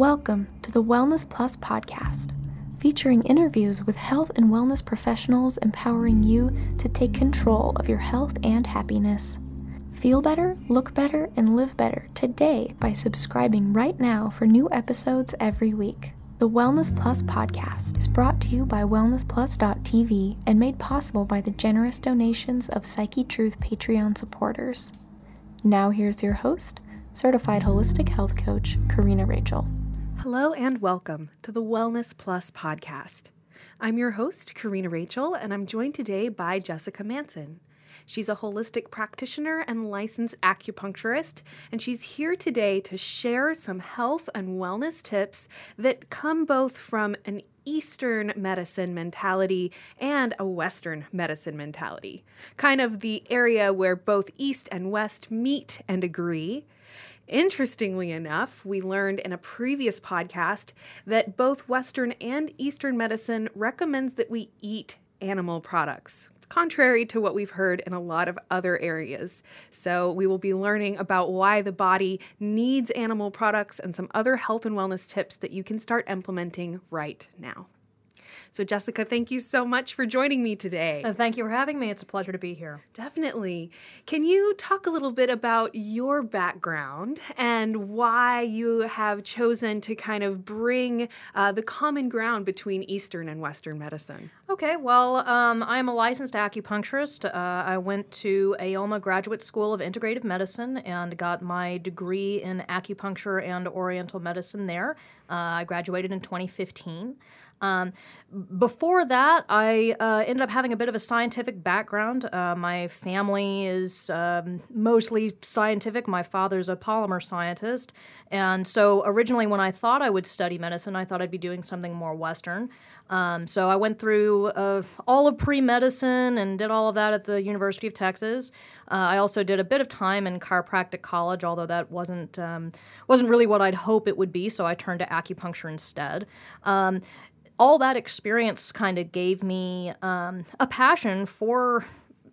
Welcome to the Wellness Plus podcast, featuring interviews with health and wellness professionals empowering you to take control of your health and happiness. Feel better, look better, and live better today by subscribing right now for new episodes every week. The Wellness Plus podcast is brought to you by WellnessPlus.tv and made possible by the generous donations of Psyche Truth Patreon supporters. Now, here's your host, certified holistic health coach, Karina Rachel. Hello and welcome to the Wellness Plus podcast. I'm your host, Karina Rachel, and I'm joined today by Jessica Manson. She's a holistic practitioner and licensed acupuncturist, and she's here today to share some health and wellness tips that come both from an Eastern medicine mentality and a Western medicine mentality. Kind of the area where both East and West meet and agree. Interestingly enough, we learned in a previous podcast that both Western and Eastern medicine recommends that we eat animal products contrary to what we've heard in a lot of other areas. So, we will be learning about why the body needs animal products and some other health and wellness tips that you can start implementing right now. So, Jessica, thank you so much for joining me today. Uh, thank you for having me. It's a pleasure to be here. Definitely. Can you talk a little bit about your background and why you have chosen to kind of bring uh, the common ground between Eastern and Western medicine? Okay, well, um, I'm a licensed acupuncturist. Uh, I went to AOMA Graduate School of Integrative Medicine and got my degree in acupuncture and oriental medicine there. Uh, I graduated in 2015. Um, before that, I uh, ended up having a bit of a scientific background. Uh, my family is um, mostly scientific. My father's a polymer scientist. And so originally, when I thought I would study medicine, I thought I'd be doing something more Western. Um, so I went through uh, all of pre medicine and did all of that at the University of Texas. Uh, I also did a bit of time in chiropractic college, although that wasn't um, wasn't really what I'd hope it would be. So I turned to acupuncture instead. All that experience kind of gave me um, a passion for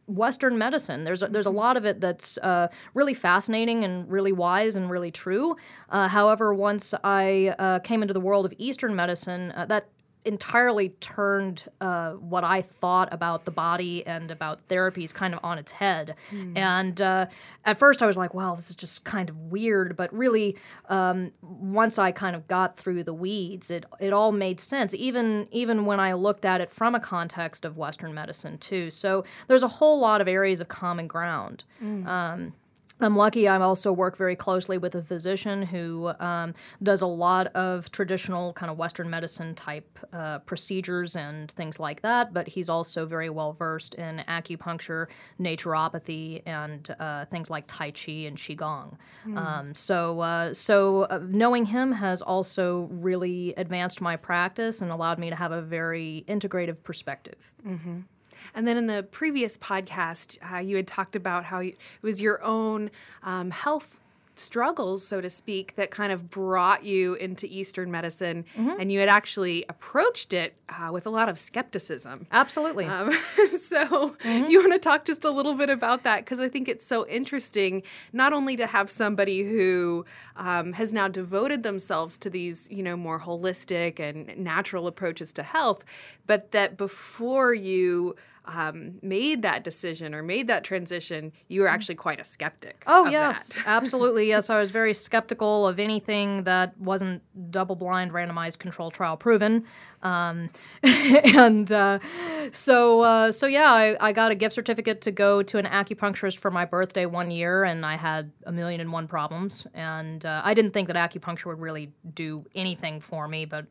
Western medicine. There's a, there's a lot of it that's uh, really fascinating and really wise and really true. Uh, however, once I uh, came into the world of Eastern medicine, uh, that entirely turned uh, what I thought about the body and about therapies kind of on its head. Mm. And uh, at first, I was like, "Wow, this is just kind of weird." But really, um, once I kind of got through the weeds, it it all made sense. Even even when I looked at it from a context of Western medicine too. So there's a whole lot of areas of common ground. Mm. Um, I'm lucky I also work very closely with a physician who um, does a lot of traditional kind of Western medicine type uh, procedures and things like that, but he's also very well versed in acupuncture, naturopathy, and uh, things like Tai Chi and Qigong. Mm. Um, so, uh, so uh, knowing him has also really advanced my practice and allowed me to have a very integrative perspective. Mm-hmm. And then in the previous podcast, uh, you had talked about how it was your own um, health struggles, so to speak, that kind of brought you into Eastern medicine, mm-hmm. and you had actually approached it uh, with a lot of skepticism. Absolutely. Um, so, mm-hmm. you want to talk just a little bit about that because I think it's so interesting, not only to have somebody who um, has now devoted themselves to these, you know, more holistic and natural approaches to health, but that before you um, made that decision or made that transition, you were actually quite a skeptic. Oh, yes, absolutely. Yes, I was very skeptical of anything that wasn't double blind, randomized control trial proven. Um, and uh, so, uh, so yeah, I, I, got a gift certificate to go to an acupuncturist for my birthday one year, and I had a million and one problems. And uh, I didn't think that acupuncture would really do anything for me, but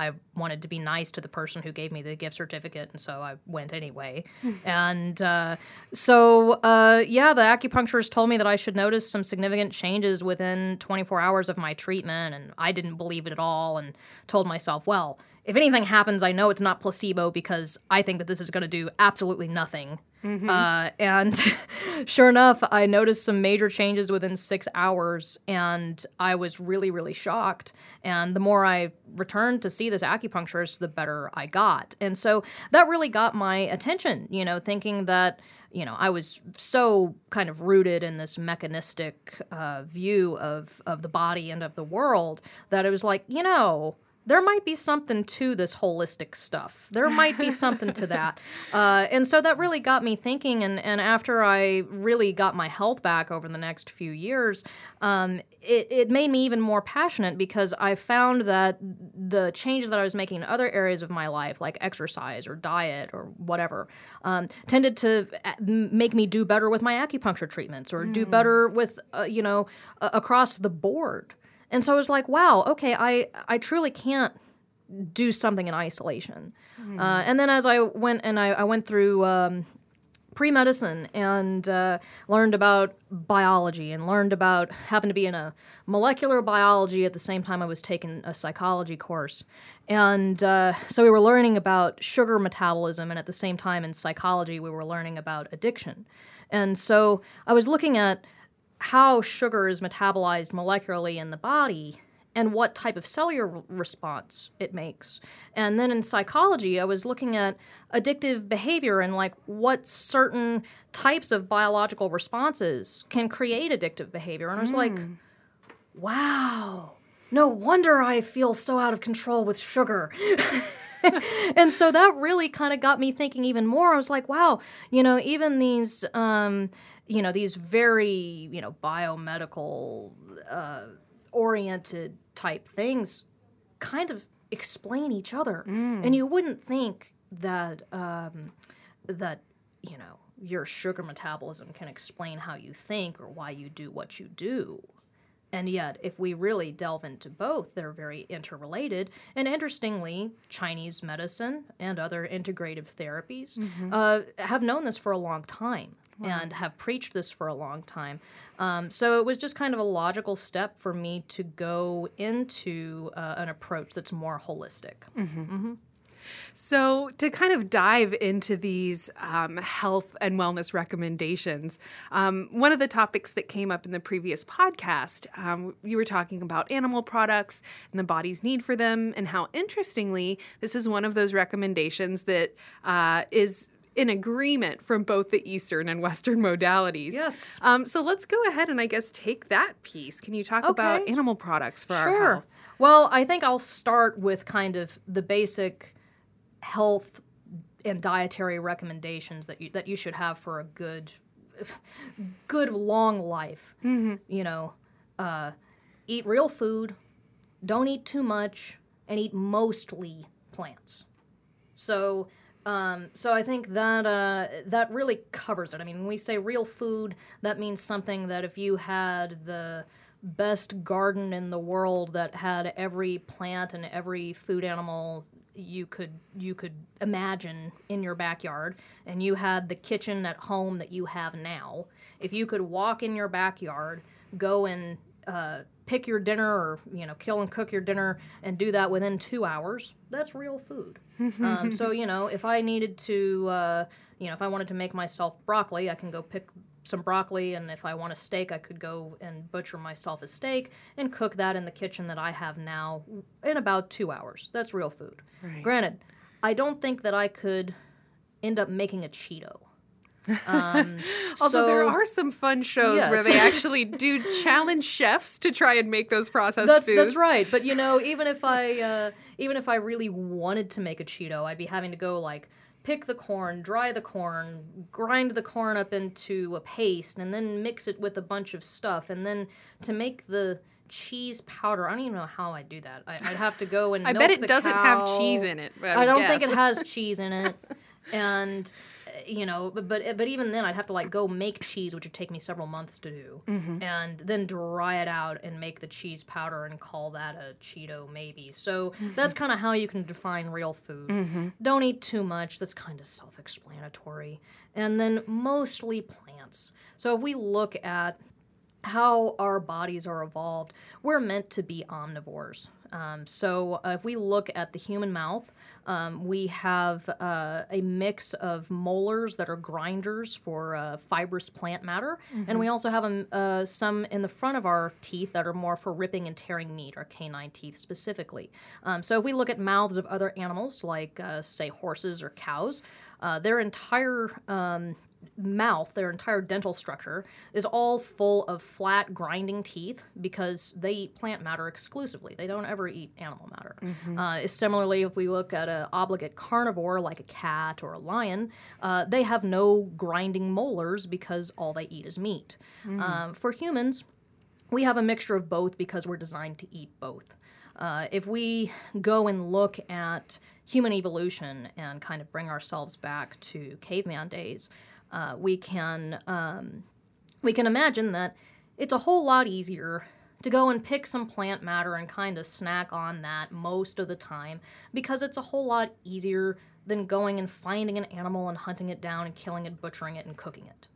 I wanted to be nice to the person who gave me the gift certificate, and so I went anyway. and uh, so, uh, yeah, the acupuncturist told me that I should notice some significant changes within 24 hours of my treatment, and I didn't believe it at all, and told myself, well, if anything happens, I know it's not placebo because I think that this is going to do absolutely nothing. Uh, and sure enough, I noticed some major changes within six hours, and I was really, really shocked. And the more I returned to see this acupuncturist, the better I got. And so that really got my attention, you know, thinking that, you know, I was so kind of rooted in this mechanistic uh, view of, of the body and of the world that it was like, you know, there might be something to this holistic stuff. There might be something to that. Uh, and so that really got me thinking. And, and after I really got my health back over the next few years, um, it, it made me even more passionate because I found that the changes that I was making in other areas of my life, like exercise or diet or whatever, um, tended to uh, make me do better with my acupuncture treatments or do better with, uh, you know, uh, across the board. And so I was like, wow, okay, I, I truly can't do something in isolation. Uh, and then as I went and I, I went through um, pre medicine and uh, learned about biology and learned about, happened to be in a molecular biology at the same time I was taking a psychology course. And uh, so we were learning about sugar metabolism, and at the same time in psychology, we were learning about addiction. And so I was looking at how sugar is metabolized molecularly in the body and what type of cellular response it makes. And then in psychology, I was looking at addictive behavior and like what certain types of biological responses can create addictive behavior. And I was like, wow, no wonder I feel so out of control with sugar. and so that really kind of got me thinking even more. I was like, wow, you know, even these, um, you know, these very, you know, biomedical uh, oriented type things kind of explain each other. And you wouldn't think that um, that you know your sugar metabolism can explain how you think or why you do what you do. And yet, if we really delve into both, they're very interrelated. And interestingly, Chinese medicine and other integrative therapies uh, have known this for a long time and have preached this for a long time. Um, so it was just kind of a logical step for me to go into uh, an approach that's more holistic. So, to kind of dive into these um, health and wellness recommendations, um, one of the topics that came up in the previous podcast, um, you were talking about animal products and the body's need for them, and how interestingly, this is one of those recommendations that uh, is in agreement from both the Eastern and Western modalities. Yes. Um, so let's go ahead and I guess take that piece. Can you talk about animal products for our Sure. health? Well, I think I'll start with kind of the basic health and dietary recommendations that you that you should have for a good good long life. You know, uh, eat real food, don't eat too much, and eat mostly plants. So, um, so I think that uh, that really covers it. I mean, when we say real food, that means something that if you had the best garden in the world that had every plant and every food animal you could you could imagine in your backyard and you had the kitchen at home that you have now if you could walk in your backyard go and uh, pick your dinner or you know kill and cook your dinner and do that within two hours that's real food. Um, so you know if i needed to uh, you know if i wanted to make myself broccoli i can go pick some broccoli and if i want a steak i could go and butcher myself a steak and cook that in the kitchen that i have now in about two hours. That's real food. Right. granted i don't think that i could end up making a cheeto um, Although there are some fun shows where they actually do challenge chefs to try and make those processed that's foods. that's right. But you know, even if I uh, even if I really wanted to make a Cheeto, I'd be having to go like pick the corn, dry the corn, grind the corn up into a paste, and then mix it with a bunch of stuff, and then to make the cheese powder. I don't even know how I'd do that. I, I'd have to go and I bet it doesn't have cheese in it. I, I don't think it has cheese in it, and you know, but, but but even then, I'd have to like go make cheese, which would take me several months to do, Mm-hmm. and then dry it out and make the cheese powder and call that a Cheeto maybe. So Mm-hmm. that's kind of how you can define real food. Don't eat too much. That's kind of self-explanatory, and then mostly plants. So if we look at how our bodies are evolved, we're meant to be omnivores. Um, so uh, if we look at the human mouth, um, we have uh, a mix of molars that are grinders for uh, fibrous plant matter, and we also have um, uh, some in the front of our teeth that are more for ripping and tearing meat, our canine teeth specifically. Um, so if we look at mouths of other animals, like uh, say horses or cows, uh, their entire um, mouth, their entire dental structure, is all full of flat, grinding teeth because they eat plant matter exclusively. They don't ever eat animal matter. Uh, similarly, if we look at an obligate carnivore like a cat or a lion, uh, they have no grinding molars because all they eat is meat. Um, for humans, we have a mixture of both because we're designed to eat both. Uh, if we go and look at human evolution and kind of bring ourselves back to caveman days, uh, we can um, we can imagine that it's a whole lot easier to go and pick some plant matter and kind of snack on that most of the time because it's a whole lot easier than going and finding an animal and hunting it down and killing it, butchering it, and cooking it.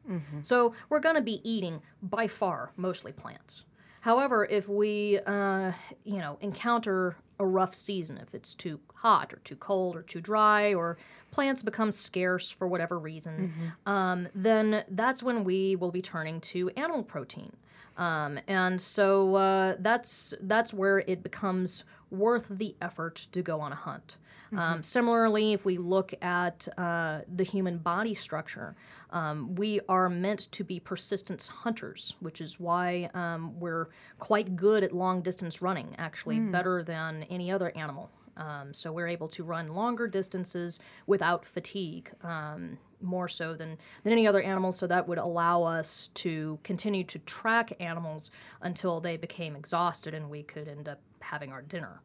So we're going to be eating by far mostly plants. However, if we, uh, you know, encounter a rough season, if it's too hot or too cold or too dry, or plants become scarce for whatever reason, um, then that's when we will be turning to animal protein. Um, and so uh, that's that's where it becomes worth the effort to go on a hunt. Um, similarly, if we look at uh, the human body structure, um, we are meant to be persistence hunters, which is why um, we're quite good at long distance running, actually, better than any other animal. Um, so we're able to run longer distances without fatigue, um, more so than, than any other animal. So that would allow us to continue to track animals until they became exhausted and we could end up having our dinner.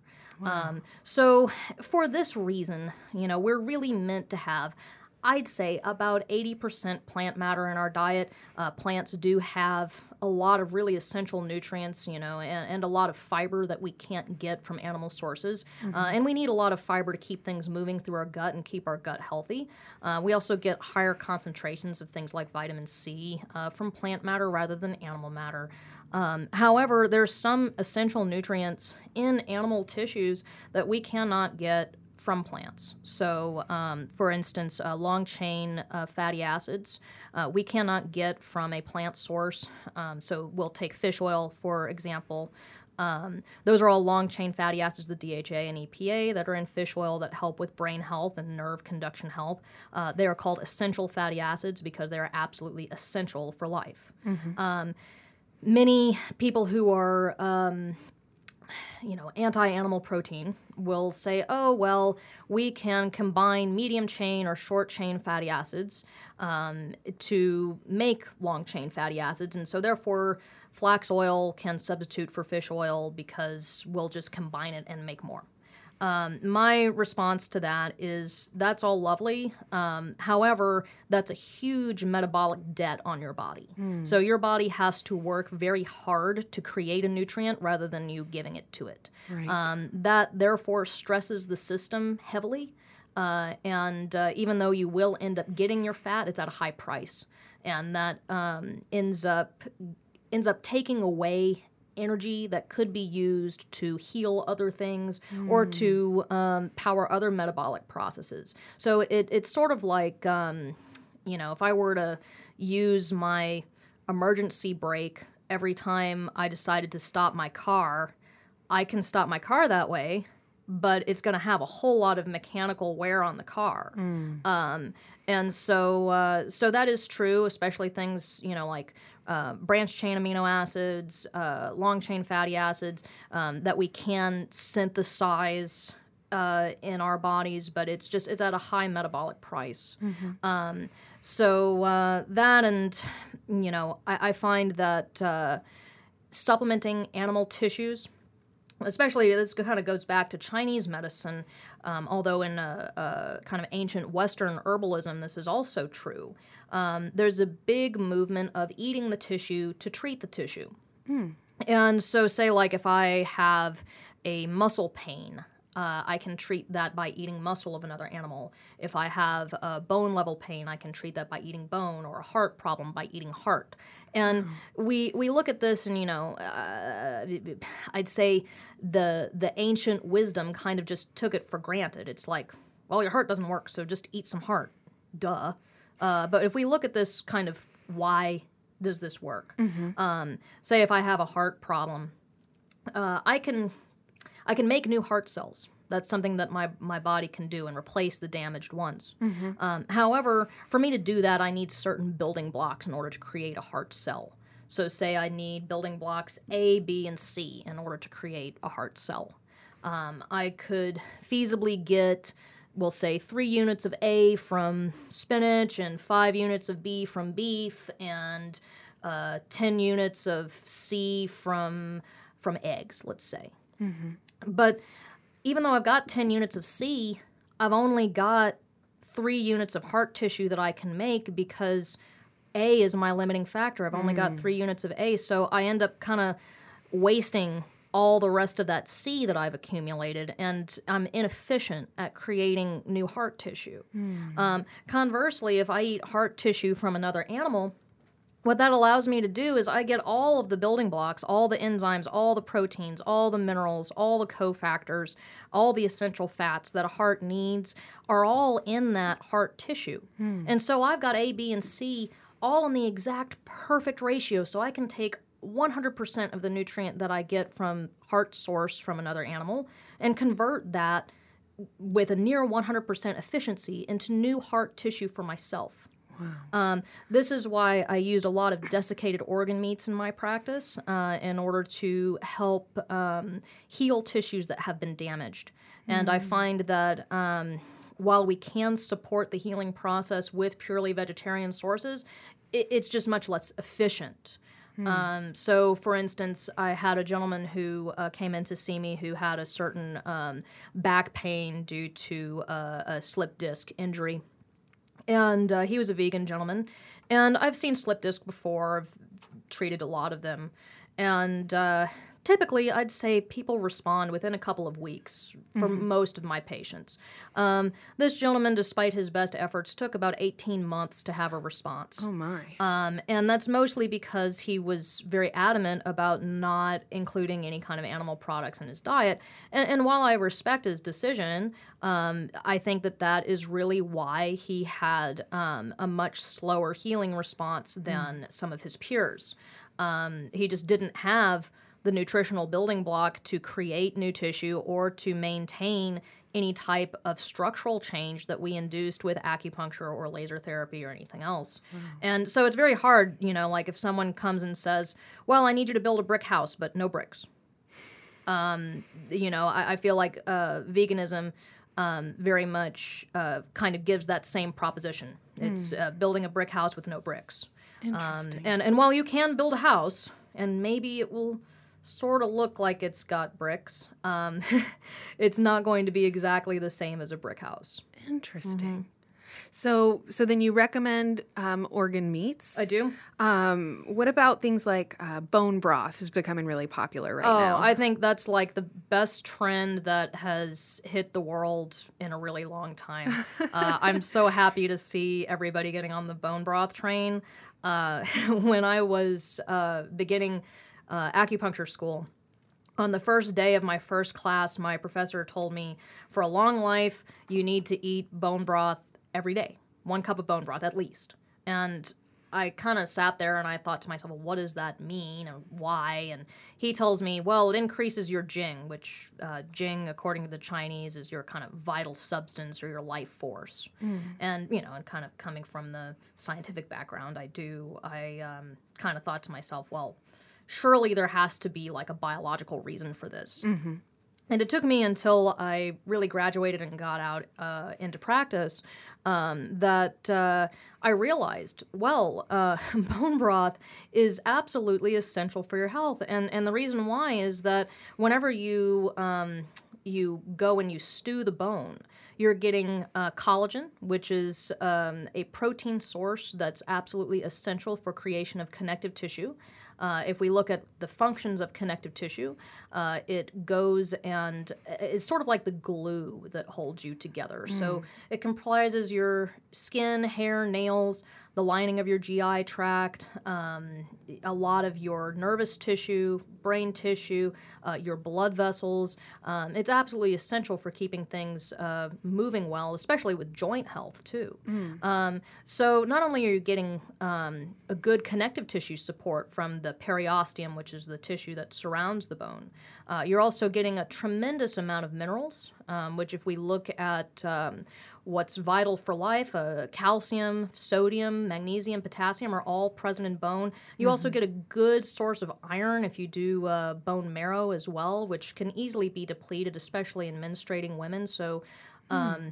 Um, so for this reason, you know, we're really meant to have. I'd say about 80% plant matter in our diet. Uh, plants do have a lot of really essential nutrients, you know, and, and a lot of fiber that we can't get from animal sources. Uh, and we need a lot of fiber to keep things moving through our gut and keep our gut healthy. Uh, we also get higher concentrations of things like vitamin C uh, from plant matter rather than animal matter. Um, however, there's some essential nutrients in animal tissues that we cannot get from plants. So, um, for instance, uh, long chain uh, fatty acids uh, we cannot get from a plant source. Um, so, we'll take fish oil, for example. Um, those are all long chain fatty acids, the DHA and EPA, that are in fish oil that help with brain health and nerve conduction health. Uh, they are called essential fatty acids because they are absolutely essential for life. Um, many people who are um, you know anti-animal protein will say oh well we can combine medium chain or short chain fatty acids um, to make long chain fatty acids and so therefore flax oil can substitute for fish oil because we'll just combine it and make more um, my response to that is that's all lovely. Um, however, that's a huge metabolic debt on your body. So your body has to work very hard to create a nutrient rather than you giving it to it. Right. Um, that therefore stresses the system heavily. Uh, and uh, even though you will end up getting your fat, it's at a high price, and that um, ends up ends up taking away energy that could be used to heal other things or to um, power other metabolic processes. So it, it's sort of like, um, you know, if I were to use my emergency brake every time I decided to stop my car, I can stop my car that way. But it's going to have a whole lot of mechanical wear on the car, um, and so uh, so that is true. Especially things you know like uh, branch chain amino acids, uh, long chain fatty acids um, that we can synthesize uh, in our bodies, but it's just it's at a high metabolic price. Um, so uh, that and you know I, I find that uh, supplementing animal tissues especially this kind of goes back to Chinese medicine, um, although in a, a kind of ancient Western herbalism, this is also true. Um, there's a big movement of eating the tissue to treat the tissue. And so, say, like, if I have a muscle pain, uh, I can treat that by eating muscle of another animal. If I have a bone level pain, I can treat that by eating bone, or a heart problem by eating heart. And we we look at this, and you know, uh, I'd say the the ancient wisdom kind of just took it for granted. It's like, well, your heart doesn't work, so just eat some heart. Duh. Uh, but if we look at this kind of why does this work? Um, say if I have a heart problem, uh, I can I can make new heart cells. That's something that my, my body can do and replace the damaged ones. Um, however, for me to do that, I need certain building blocks in order to create a heart cell. So, say I need building blocks A, B, and C in order to create a heart cell. Um, I could feasibly get, we'll say, three units of A from spinach and five units of B from beef and uh, 10 units of C from, from eggs, let's say. But even though I've got 10 units of C, I've only got three units of heart tissue that I can make because A is my limiting factor. I've only got three units of A, so I end up kind of wasting all the rest of that C that I've accumulated, and I'm inefficient at creating new heart tissue. Um, conversely, if I eat heart tissue from another animal, what that allows me to do is I get all of the building blocks, all the enzymes, all the proteins, all the minerals, all the cofactors, all the essential fats that a heart needs are all in that heart tissue. Hmm. And so I've got A, B, and C all in the exact perfect ratio. So I can take 100% of the nutrient that I get from heart source from another animal and convert that with a near 100% efficiency into new heart tissue for myself. Um, this is why I used a lot of desiccated organ meats in my practice uh, in order to help um, heal tissues that have been damaged. And I find that um, while we can support the healing process with purely vegetarian sources, it, it's just much less efficient. Um, so, for instance, I had a gentleman who uh, came in to see me who had a certain um, back pain due to uh, a slip disc injury and uh, he was a vegan gentleman. And I've seen slip disc before. I've treated a lot of them, and uh, typically I'd say people respond within a couple of weeks for most of my patients. Um, this gentleman, despite his best efforts, took about 18 months to have a response. Oh my. Um, and that's mostly because he was very adamant about not including any kind of animal products in his diet. And, and while I respect his decision, um, I think that that is really why he had um, a much slower healing response than some of his peers. Um, he just didn't have the nutritional building block to create new tissue or to maintain any type of structural change that we induced with acupuncture or laser therapy or anything else. And so it's very hard, you know, like if someone comes and says, Well, I need you to build a brick house, but no bricks. Um, you know, I, I feel like uh, veganism um, very much uh, kind of gives that same proposition. It's uh, building a brick house with no bricks. Um, and, and while you can build a house, and maybe it will sort of look like it's got bricks, um, it's not going to be exactly the same as a brick house. Interesting. So, so then you recommend um, organ meats. I do. Um, what about things like uh, bone broth is becoming really popular right Oh, now? I think that's like the best trend that has hit the world in a really long time. uh, I'm so happy to see everybody getting on the bone broth train. Uh, when I was uh, beginning uh, acupuncture school, on the first day of my first class, my professor told me for a long life, you need to eat bone broth every day, one cup of bone broth at least. And I kind of sat there and I thought to myself, well, what does that mean and why? And he tells me, well, it increases your jing, which uh, jing, according to the Chinese, is your kind of vital substance or your life force. And, you know, and kind of coming from the scientific background, I do, I um, kind of thought to myself, well, surely there has to be like a biological reason for this. And it took me until I really graduated and got out uh, into practice um, that uh, I realized, well, uh, bone broth is absolutely essential for your health. And, and the reason why is that whenever you um, you go and you stew the bone, you're getting uh, collagen, which is um, a protein source that's absolutely essential for creation of connective tissue. Uh, if we look at the functions of connective tissue, uh, it goes and it's sort of like the glue that holds you together. Mm. So it comprises your skin, hair, nails, the lining of your GI tract, um, a lot of your nervous tissue, brain tissue, uh, your blood vessels. Um, it's absolutely essential for keeping things uh, moving well, especially with joint health, too. Mm. Um, so, not only are you getting um, a good connective tissue support from the periosteum, which is the tissue that surrounds the bone, uh, you're also getting a tremendous amount of minerals, um, which, if we look at um, what's vital for life, uh, calcium, sodium, magnesium, potassium are all present in bone. You mm-hmm. also get a good source of iron if you do uh, bone marrow as well, which can easily be depleted, especially in menstruating women. So, hmm. um, mm.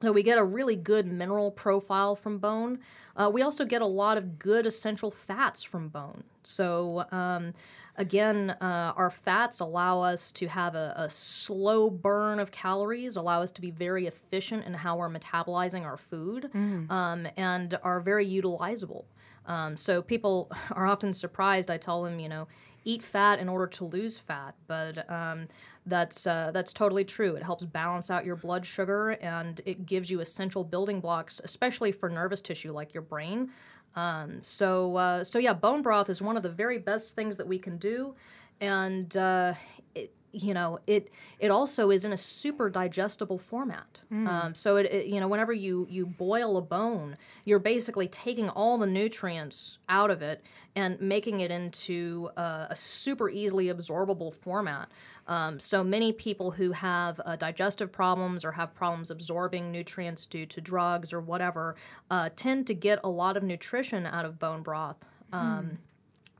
So we get a really good mineral profile from bone. Uh, we also get a lot of good essential fats from bone. So um, Again, uh, our fats allow us to have a, a, slow burn of calories, allow us to be very efficient in how we're metabolizing our food, mm. um, and are very utilizable. Um, so people are often surprised. I tell them, you know, eat fat in order to lose fat, but um, that's uh, that's totally true. It helps balance out your blood sugar and it gives you essential building blocks, especially for nervous tissue like your brain. Um, so, uh, so yeah, bone broth is one of the very best things that we can do, and uh, it, you know, it it also is in a super digestible format. Mm. Um, so it, it, you know, whenever you you boil a bone, you're basically taking all the nutrients out of it and making it into uh, a super easily absorbable format. Um, so many people who have uh, digestive problems or have problems absorbing nutrients due to drugs or whatever uh, tend to get a lot of nutrition out of bone broth. Um, mm.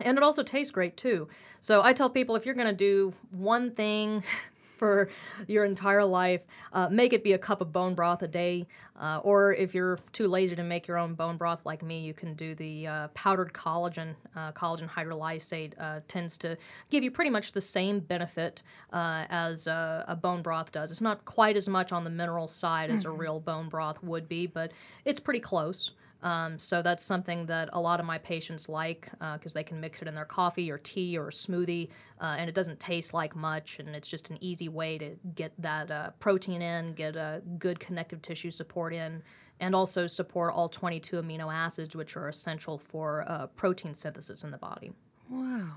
And it also tastes great too. So I tell people if you're going to do one thing for your entire life. Uh, make it be a cup of bone broth a day. Uh, or if you're too lazy to make your own bone broth like me, you can do the uh, powdered collagen. Uh, collagen hydrolysate uh, tends to give you pretty much the same benefit uh, as a bone broth does. It's not quite as much on the mineral side as mm-hmm. a real bone broth would be, but it's pretty close. Um, so that's something that a lot of my patients like because uh, they can mix it in their coffee or tea or smoothie, uh, and it doesn't taste like much, and it's just an easy way to get that uh, protein in, get a good connective tissue support in, and also support all 22 amino acids, which are essential for uh, protein synthesis in the body. Wow.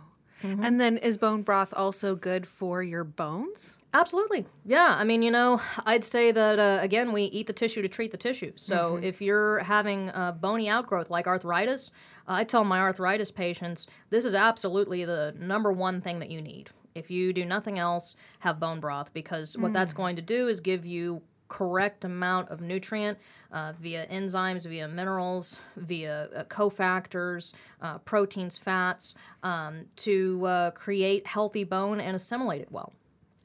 Mm-hmm. And then is bone broth also good for your bones? Absolutely. Yeah. I mean, you know, I'd say that, uh, again, we eat the tissue to treat the tissue. So mm-hmm. if you're having a bony outgrowth like arthritis, uh, I tell my arthritis patients this is absolutely the number one thing that you need. If you do nothing else, have bone broth because what that's mm. going to do is give you correct amount of nutrient uh, via enzymes, via minerals, via uh, cofactors, uh, proteins, fats, um, to uh, create healthy bone and assimilate it well.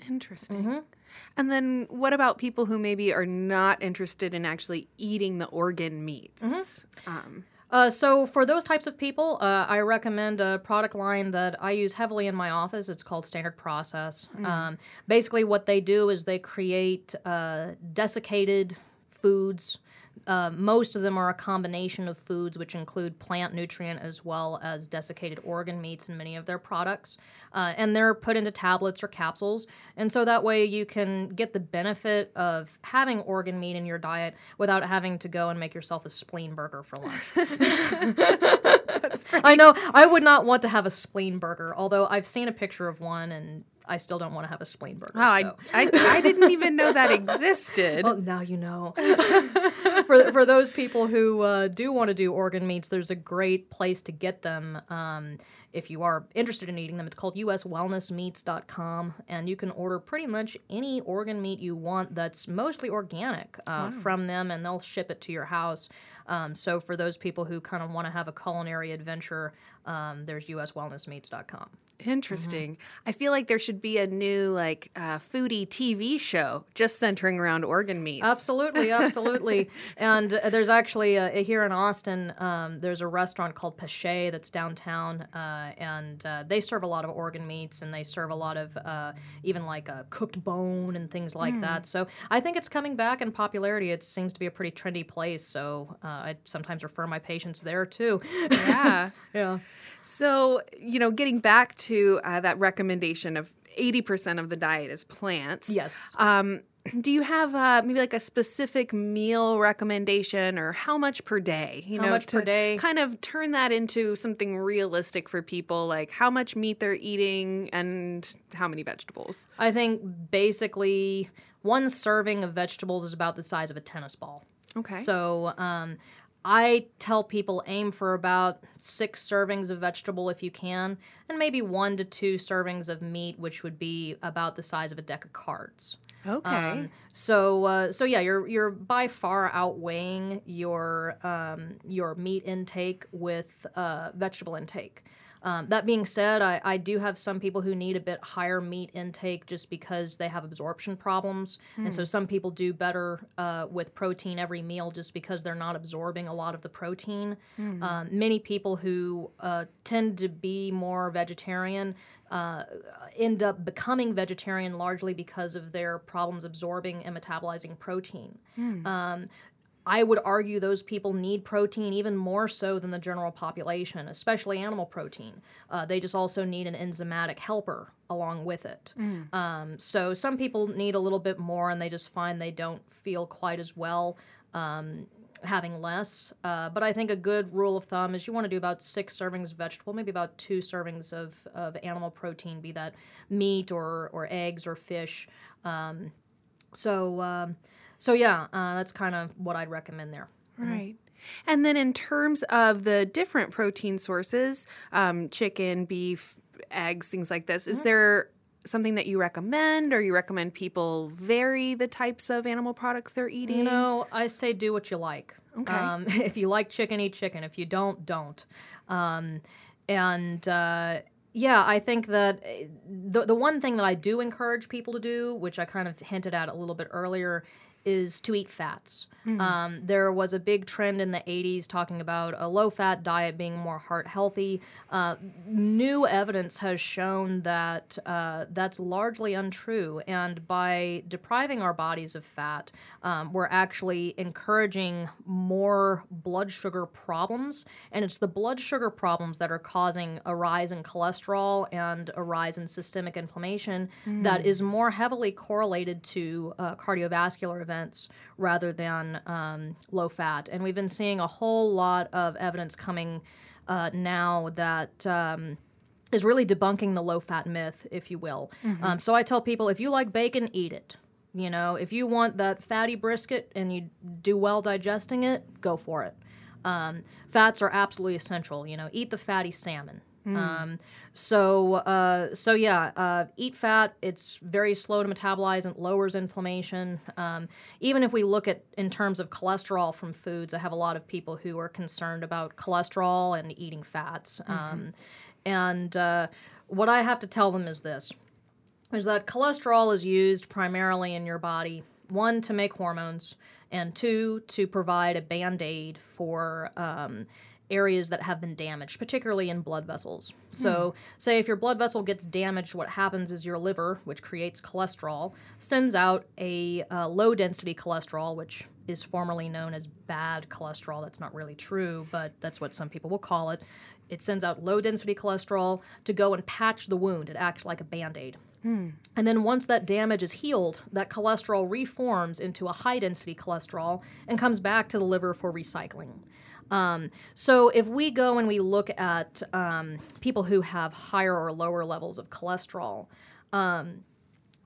Interesting. Mm-hmm. And then what about people who maybe are not interested in actually eating the organ meats? Mm-hmm. Um, uh, so for those types of people, uh, I recommend a product line that I use heavily in my office. It's called Standard Process. Mm. Um, basically, what they do is they create uh, desiccated foods uh, most of them are a combination of foods, which include plant nutrient as well as desiccated organ meats in many of their products. Uh, and they're put into tablets or capsules. And so that way you can get the benefit of having organ meat in your diet without having to go and make yourself a spleen burger for lunch. I know I would not want to have a spleen burger, although I've seen a picture of one and I still don't want to have a spleen burger. Wow, so. I, I, I, didn't even know that existed. well, now you know. for, for those people who uh, do want to do organ meats, there's a great place to get them. Um, if you are interested in eating them, it's called uswellnessmeats.com, and you can order pretty much any organ meat you want that's mostly organic uh, wow. from them, and they'll ship it to your house. Um, so for those people who kind of want to have a culinary adventure, um, there's uswellnessmeats.com. Interesting. Mm-hmm. I feel like there should be a new like uh, foodie TV show just centering around organ meats. Absolutely, absolutely. and uh, there's actually uh, here in Austin, um, there's a restaurant called Pache that's downtown, uh, and uh, they serve a lot of organ meats, and they serve a lot of uh, even like a cooked bone and things like mm. that. So I think it's coming back in popularity. It seems to be a pretty trendy place. So I sometimes refer my patients there too. Yeah, yeah. So you know, getting back to to uh, that recommendation of 80% of the diet is plants. Yes. Um, do you have uh, maybe like a specific meal recommendation or how much per day? You how know, much per day? Kind of turn that into something realistic for people, like how much meat they're eating and how many vegetables. I think basically one serving of vegetables is about the size of a tennis ball. Okay. So um, I tell people aim for about six servings of vegetable if you can, and maybe one to two servings of meat, which would be about the size of a deck of cards. Okay. Um, so uh, so yeah, you're you're by far outweighing your um, your meat intake with uh, vegetable intake. Um, that being said, I, I, do have some people who need a bit higher meat intake just because they have absorption problems. Mm. And so hmm. some people do better uh, with protein every meal just because they're not absorbing a lot of the protein. Mm. Um, many people who uh, tend to be more vegetarian. Uh, end up becoming vegetarian largely because of their problems absorbing and metabolizing protein. Mm. Um, I would argue those people need protein even more so than the general population, especially animal protein. Uh, they just also need an enzymatic helper along with it. Mm. Um, so some people need a little bit more and they just find they don't feel quite as well. Um, having less. Uh, but I think a good rule of thumb is you want to do about six servings of vegetable, maybe about two servings of, of animal protein, be that meat or, or eggs or fish. Um, so, um, so yeah, uh, that's kind of what I'd recommend there. Right. Mm-hmm. And then in terms of the different protein sources, um, chicken, beef, eggs, things like this, mm-hmm. is there something that you recommend or you recommend people vary the types of animal products they're eating? You know, I say do what you like. Okay. Um, if you like chicken, eat chicken. If you don't, don't. Um, and uh, yeah, I think that eh, the the one thing that I do encourage people to do, which I kind of hinted at a little bit earlier, is to eat fats. Mm-hmm. Um, there was a big trend in the 80s talking about a low fat diet being more heart healthy. Uh, new evidence has shown that uh, that's largely untrue. And by depriving our bodies of fat, um, we're actually encouraging more blood sugar problems. And it's the blood sugar problems that are causing a rise in cholesterol and a rise in systemic inflammation mm. that is more heavily correlated to uh, cardiovascular events rather than um, low fat. And we've been seeing a whole lot of evidence coming uh, now that. Um, is really debunking the low fat myth, if you will. Mm-hmm. Um, so I tell people if you like bacon, eat it. You know, if you want that fatty brisket and you do well digesting it, go for it. Um, fats are absolutely essential. You know, eat the fatty salmon. Mm. Um, so, uh, so yeah, uh, eat fat. It's very slow to metabolize and lowers inflammation. Um, even if we look at in terms of cholesterol from foods, I have a lot of people who are concerned about cholesterol and eating fats. Mm-hmm. Um, and uh, what I have to tell them is this: is that cholesterol is used primarily in your body one to make hormones, and two to provide a band aid for um, areas that have been damaged, particularly in blood vessels. So, hmm. say if your blood vessel gets damaged, what happens is your liver, which creates cholesterol, sends out a uh, low density cholesterol, which is formerly known as bad cholesterol. That's not really true, but that's what some people will call it. It sends out low density cholesterol to go and patch the wound. It acts like a band aid. Hmm. And then once that damage is healed, that cholesterol reforms into a high density cholesterol and comes back to the liver for recycling. Um, so if we go and we look at um, people who have higher or lower levels of cholesterol, um,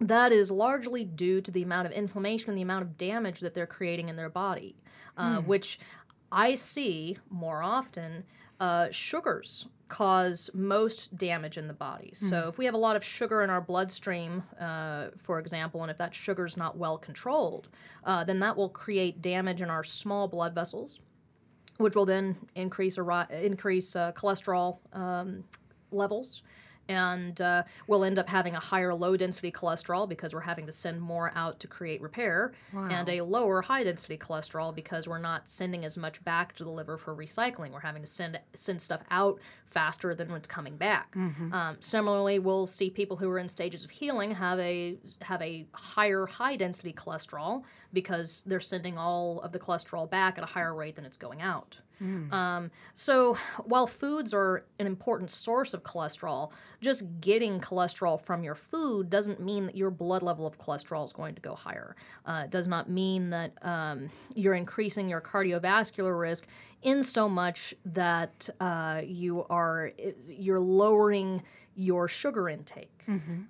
that is largely due to the amount of inflammation and the amount of damage that they're creating in their body, uh, mm. which I see more often. Uh, sugars cause most damage in the body. Mm. So if we have a lot of sugar in our bloodstream, uh, for example, and if that sugar is not well controlled, uh, then that will create damage in our small blood vessels which will then increase increase uh, cholesterol um, levels. And uh, we'll end up having a higher low density cholesterol because we're having to send more out to create repair, and a lower high density cholesterol because we're not sending as much back to the liver for recycling. We're having to send send stuff out faster than what's coming back. Um, similarly, we'll see people who are in stages of healing have a have a higher high density cholesterol because they're sending all of the cholesterol back at a higher rate than it's going out. Um, so while foods are an important source of cholesterol, just getting cholesterol from your food doesn't mean that your blood level of cholesterol is going to go higher. Uh, it does not mean that um, you're increasing your cardiovascular risk in so much that uh, you are you're lowering your sugar intake.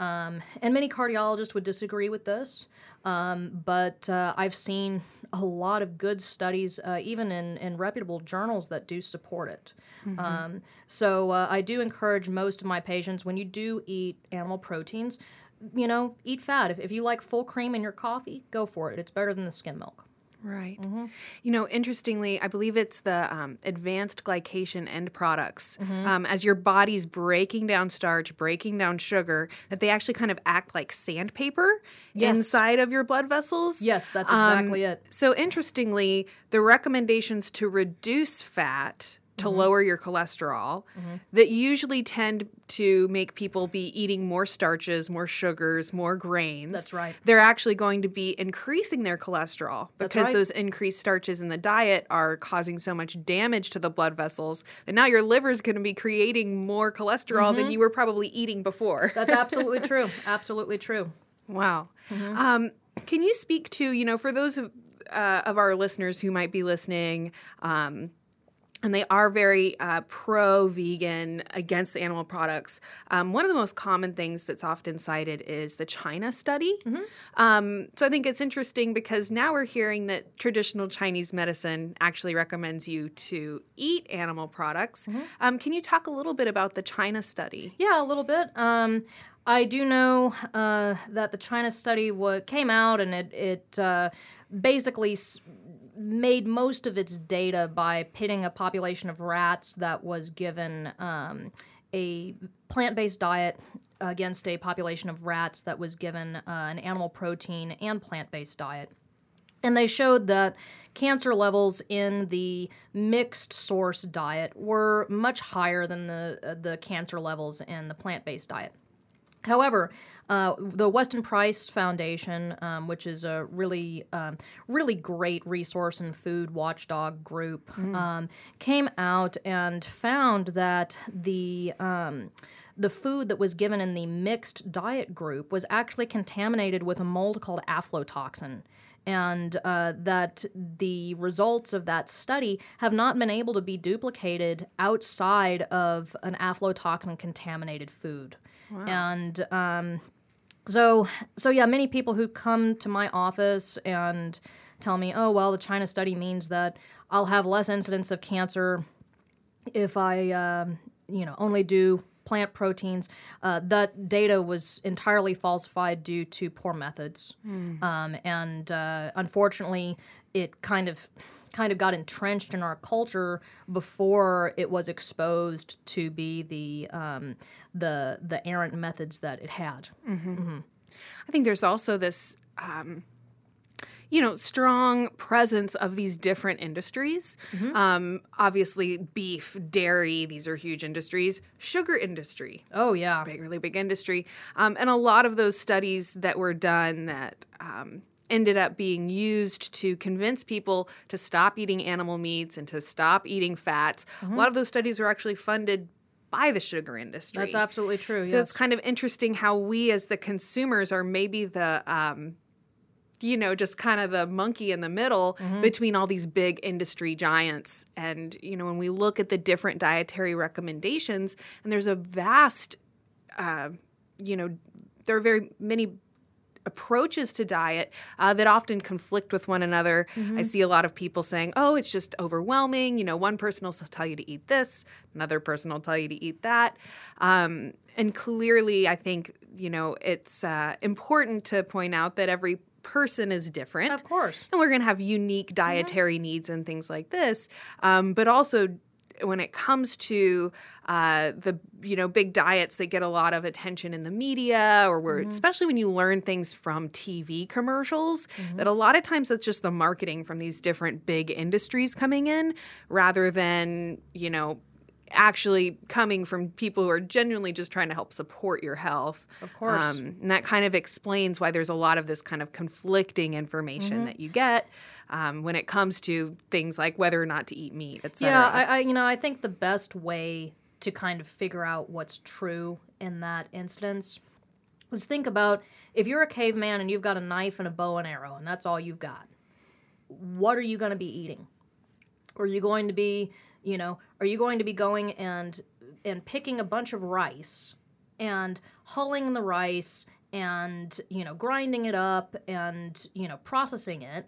Um, and many cardiologists would disagree with this, um, but uh, I've seen a lot of good studies, uh, even in, in reputable journals, that do support it. Um, so uh, I do encourage most of my patients when you do eat animal proteins, you know, eat fat. If, if you like full cream in your coffee, go for it. It's better than the skim milk. Right. You know, interestingly, I believe it's the um, advanced glycation end products. Um, as your body's breaking down starch, breaking down sugar, that they actually kind of act like sandpaper Yes. inside of your blood vessels. Yes, that's Um, exactly it. So, interestingly, the recommendations to reduce fat to Mm-hmm. lower your cholesterol that usually tend to make people be eating more starches, more sugars, more grains. That's right. They're actually going to be increasing their cholesterol because right. those increased starches in the diet are causing so much damage to the blood vessels that now your liver is going to be creating more cholesterol Mm-hmm. than you were probably eating before. That's absolutely true. Absolutely true. Wow. Mm-hmm. Um, can you speak to, you know, for those of, uh, of our listeners who might be listening, um, and they are very uh, pro vegan, against the animal products. Um, one of the most common things that's often cited is the China study. Mm-hmm. Um, so I think it's interesting because now we're hearing that traditional Chinese medicine actually recommends you to eat animal products. Mm-hmm. Um, can you talk a little bit about the China study? Yeah, a little bit. Um, I do know uh, that the China study wa- came out and it, it uh, basically s- made most of its data by pitting a population of rats that was given um, a plant based diet against a population of rats that was given uh, an animal protein and plant based diet. And they showed that cancer levels in the mixed source diet were much higher than the uh, the cancer levels in the plant based diet. However, uh, the Weston Price Foundation, um, which is a really, um, really great resource and food watchdog group, um, came out and found that the um, the food that was given in the mixed diet group was actually contaminated with a mold called aflatoxin. And uh, that the results of that study have not been able to be duplicated outside of an aflatoxin contaminated food. And um, so, so yeah, many people who come to my office and tell me, "Oh, well, the China study means that I'll have less incidence of cancer if I, um, you know, only do plant proteins." Uh, that data was entirely falsified due to poor methods, um, and uh, unfortunately, it kind of kind of got entrenched in our culture before it was exposed to be the um, the the errant methods that it had. I think there's also this, um, you know, strong presence of these different industries. Um, obviously, beef, dairy, these are huge industries. Sugar industry, Oh yeah, big, really big industry. Um, and a lot of those studies that were done that um, ended up being used to convince people to stop eating animal meats and to stop eating fats. A lot of those studies were actually funded by the sugar industry. that's absolutely true. So yes. it's kind of interesting how we, as the consumers, are maybe the, um, you know, just kind of the monkey in the middle Mm-hmm. between all these big industry giants. And, you know, when we look at the different dietary recommendations, and there's a vast, uh, you know, there are very many approaches to diet uh, that often conflict with one another. I see a lot of people saying, oh, it's just overwhelming. You know, one person will tell you to eat this, another person will tell you to eat that. Um, and clearly, I think, you know, it's uh, important to point out that every person is different. Of course. And we're going to have unique dietary needs and things like this. Um, but also, when it comes to uh, the you know big diets that get a lot of attention in the media or where especially when you learn things from tv commercials that a lot of times that's just the marketing from these different big industries coming in rather than you know actually coming from people who are genuinely just trying to help support your health. Of course. um, and that kind of explains why there's a lot of this kind of conflicting information that you get um, when it comes to things like whether or not to eat meat, et cetera. Yeah, I, I you know I think the best way to kind of figure out what's true in that instance is think about if you're a caveman and you've got a knife and a bow and arrow and that's all you've got. What are you going to be eating? Are you going to be, you know, are you going to be going and and picking a bunch of rice and hulling the rice and, you know, grinding it up and, you know, processing it?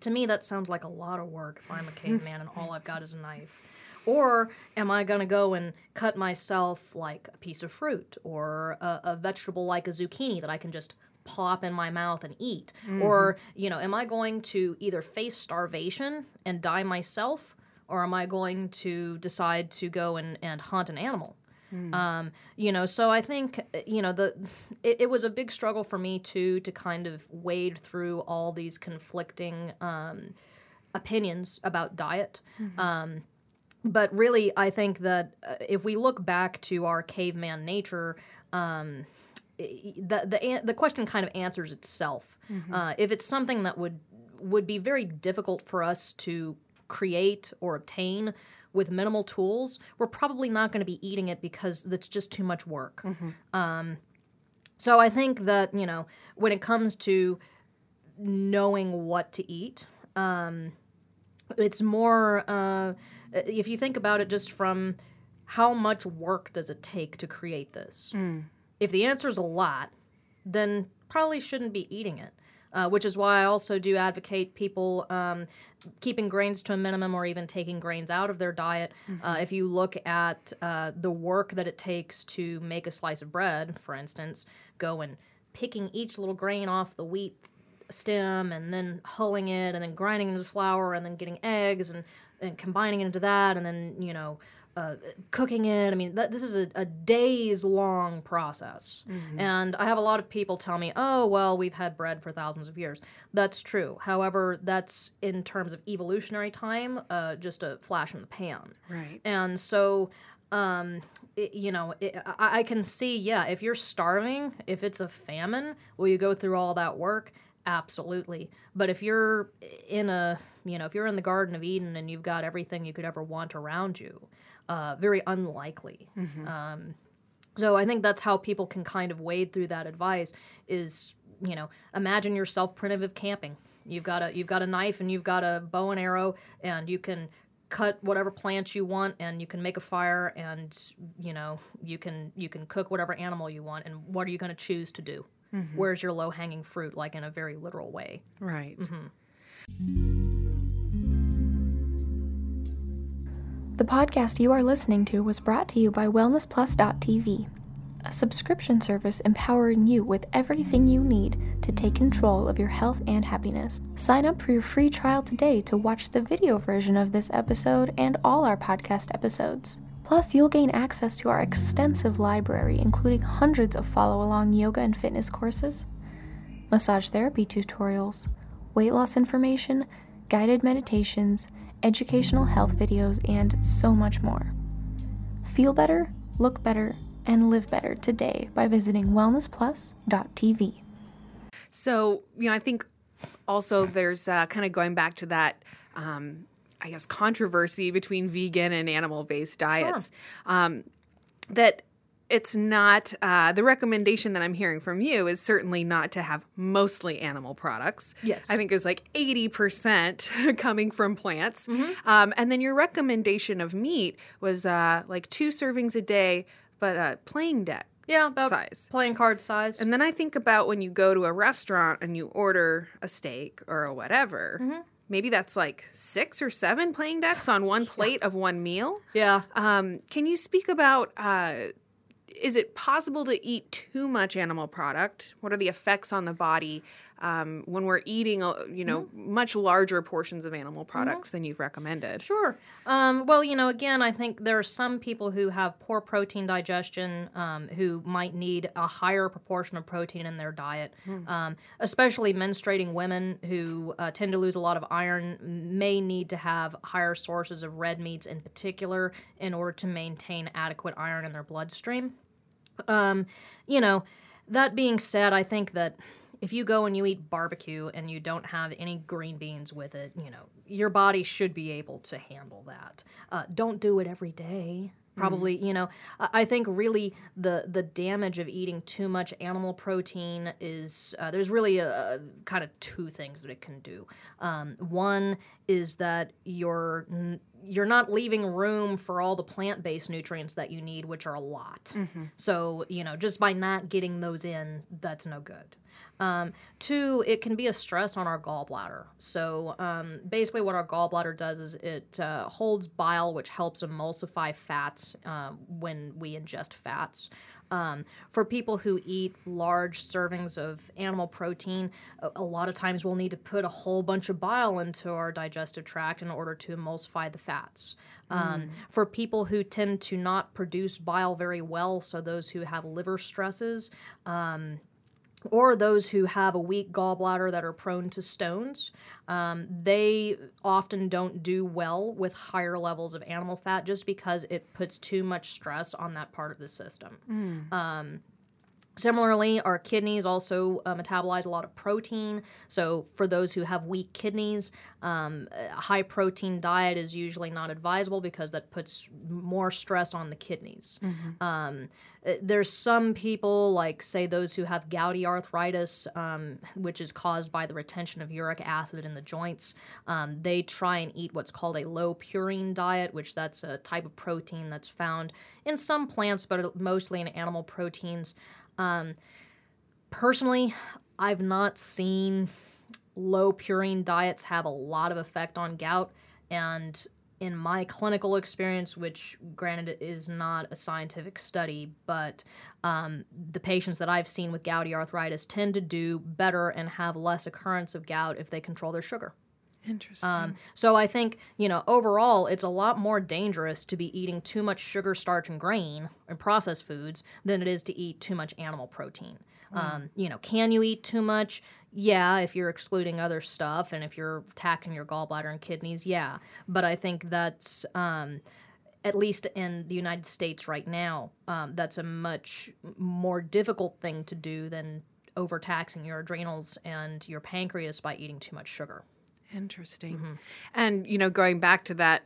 To me that sounds like a lot of work if I'm a caveman and all I've got is a knife. Or am I going to go and cut myself like a piece of fruit or a, a vegetable like a zucchini that I can just pop in my mouth and eat? Or, mm-hmm. you know, am I going to either face starvation and die myself or am I going to decide to go and, and hunt an animal? Um, you know, so I think you know the it, it was a big struggle for me too to kind of wade through all these conflicting um, opinions about diet. Um, but really, I think that uh, if we look back to our caveman nature, um, the the the question kind of answers itself. Uh, if it's something that would would be very difficult for us to create or obtain with minimal tools, we're probably not going to be eating it because that's just too much work. Um, so I think that you know when it comes to knowing what to eat, um, it's more uh, if you think about it just from how much work does it take to create this. If the answer is a lot, then probably shouldn't be eating it. Uh, which is why I also do advocate people um, keeping grains to a minimum or even taking grains out of their diet. Uh, if you look at uh, the work that it takes to make a slice of bread, for instance, go and picking each little grain off the wheat stem and then hulling it and then grinding it into flour and then getting eggs and, and combining it into that and then, you know, uh, cooking it. I mean, that, this is a, a days long process. And I have a lot of people tell me, oh, well, we've had bread for thousands of years. That's true. However, that's in terms of evolutionary time, uh, just a flash in the pan. right. And so, um, it, you know, it, I, I can see, yeah, if you're starving, if it's a famine, will you go through all that work? Absolutely. But if you're in a, you know, if you're in the Garden of Eden and you've got everything you could ever want around you, uh, very unlikely. Um, so I think that's how people can kind of wade through that advice is, you know, imagine yourself primitive camping. You've got a you've got a knife and you've got a bow and arrow and you can cut whatever plants you want and you can make a fire and you know, you can you can cook whatever animal you want and what are you going to choose to do? Where's your low hanging fruit like in a very literal way? Right. The podcast you are listening to was brought to you by WellnessPlus.tv, a subscription service empowering you with everything you need to take control of your health and happiness. Sign up for your free trial today to watch the video version of this episode and all our podcast episodes. Plus, you'll gain access to our extensive library, including hundreds of follow along yoga and fitness courses, massage therapy tutorials, weight loss information, guided meditations, educational health videos, and so much more. Feel better, look better, and live better today by visiting wellnessplus.tv. So, you know, I think also there's uh, kind of going back to that, um, I guess, controversy between vegan and animal based diets. Um, that it's not, uh, the recommendation that I'm hearing from you is certainly not to have mostly animal products. Yes. I think it was like 80% coming from plants. Um, and then your recommendation of meat was uh, like two servings a day, but uh, playing deck. Yeah, about Size. playing card size. And then I think about when you go to a restaurant and you order a steak or a whatever. Mm-hmm. Maybe that's like six or seven playing decks on one plate of one meal. yeah. Um, can you speak about uh, is it possible to eat too much animal product? What are the effects on the body um, when we're eating, uh, you know, Mm-hmm. much larger portions of animal products than you've recommended? Sure. Um, well, you know, again, I think there are some people who have poor protein digestion um, who might need a higher proportion of protein in their diet, um, especially menstruating women who uh, tend to lose a lot of iron may need to have higher sources of red meats in particular in order to maintain adequate iron in their bloodstream. Um, you know, that being said, I think that if you go and you eat barbecue and you don't have any green beans with it, you know, your body should be able to handle that. Uh, don't do it every day. Probably, you know, I think really the the damage of eating too much animal protein is uh, there's really a, a kind of two things that it can do. Um, one is that you're n- you're not leaving room for all the plant-based nutrients that you need, which are a lot. So you know, just by not getting those in, that's no good. Um, two, it can be a stress on our gallbladder. So um, basically, what our gallbladder does is it uh, holds bile, which helps emulsify fats um, when we ingest fats. Um, for people who eat large servings of animal protein, a, a lot of times we'll need to put a whole bunch of bile into our digestive tract in order to emulsify the fats. Um, For people who tend to not produce bile very well, so those who have liver stresses, um, or those who have a weak gallbladder that are prone to stones, um, they often don't do well with higher levels of animal fat just because it puts too much stress on that part of the system. Um, Similarly, our kidneys also uh, metabolize a lot of protein. So, for those who have weak kidneys, um, a high protein diet is usually not advisable because that puts more stress on the kidneys. Um, uh, there's some people, like, say, those who have gouty arthritis, um, which is caused by the retention of uric acid in the joints. Um, they try and eat what's called a low purine diet, which that's a type of protein that's found in some plants, but mostly in animal proteins. Um, personally, I've not seen low purine diets have a lot of effect on gout. And in my clinical experience, which granted is not a scientific study, but um, the patients that I've seen with gouty arthritis tend to do better and have less occurrence of gout if they control their sugar. Interesting. Um, so I think you know overall, it's a lot more dangerous to be eating too much sugar, starch, and grain and processed foods than it is to eat too much animal protein. Um, you know, can you eat too much? Yeah, if you're excluding other stuff and if you're attacking your gallbladder and kidneys, yeah. But I think that's um, at least in the United States right now, um, that's a much more difficult thing to do than overtaxing your adrenals and your pancreas by eating too much sugar. Interesting. Mm-hmm. And, you know, going back to that,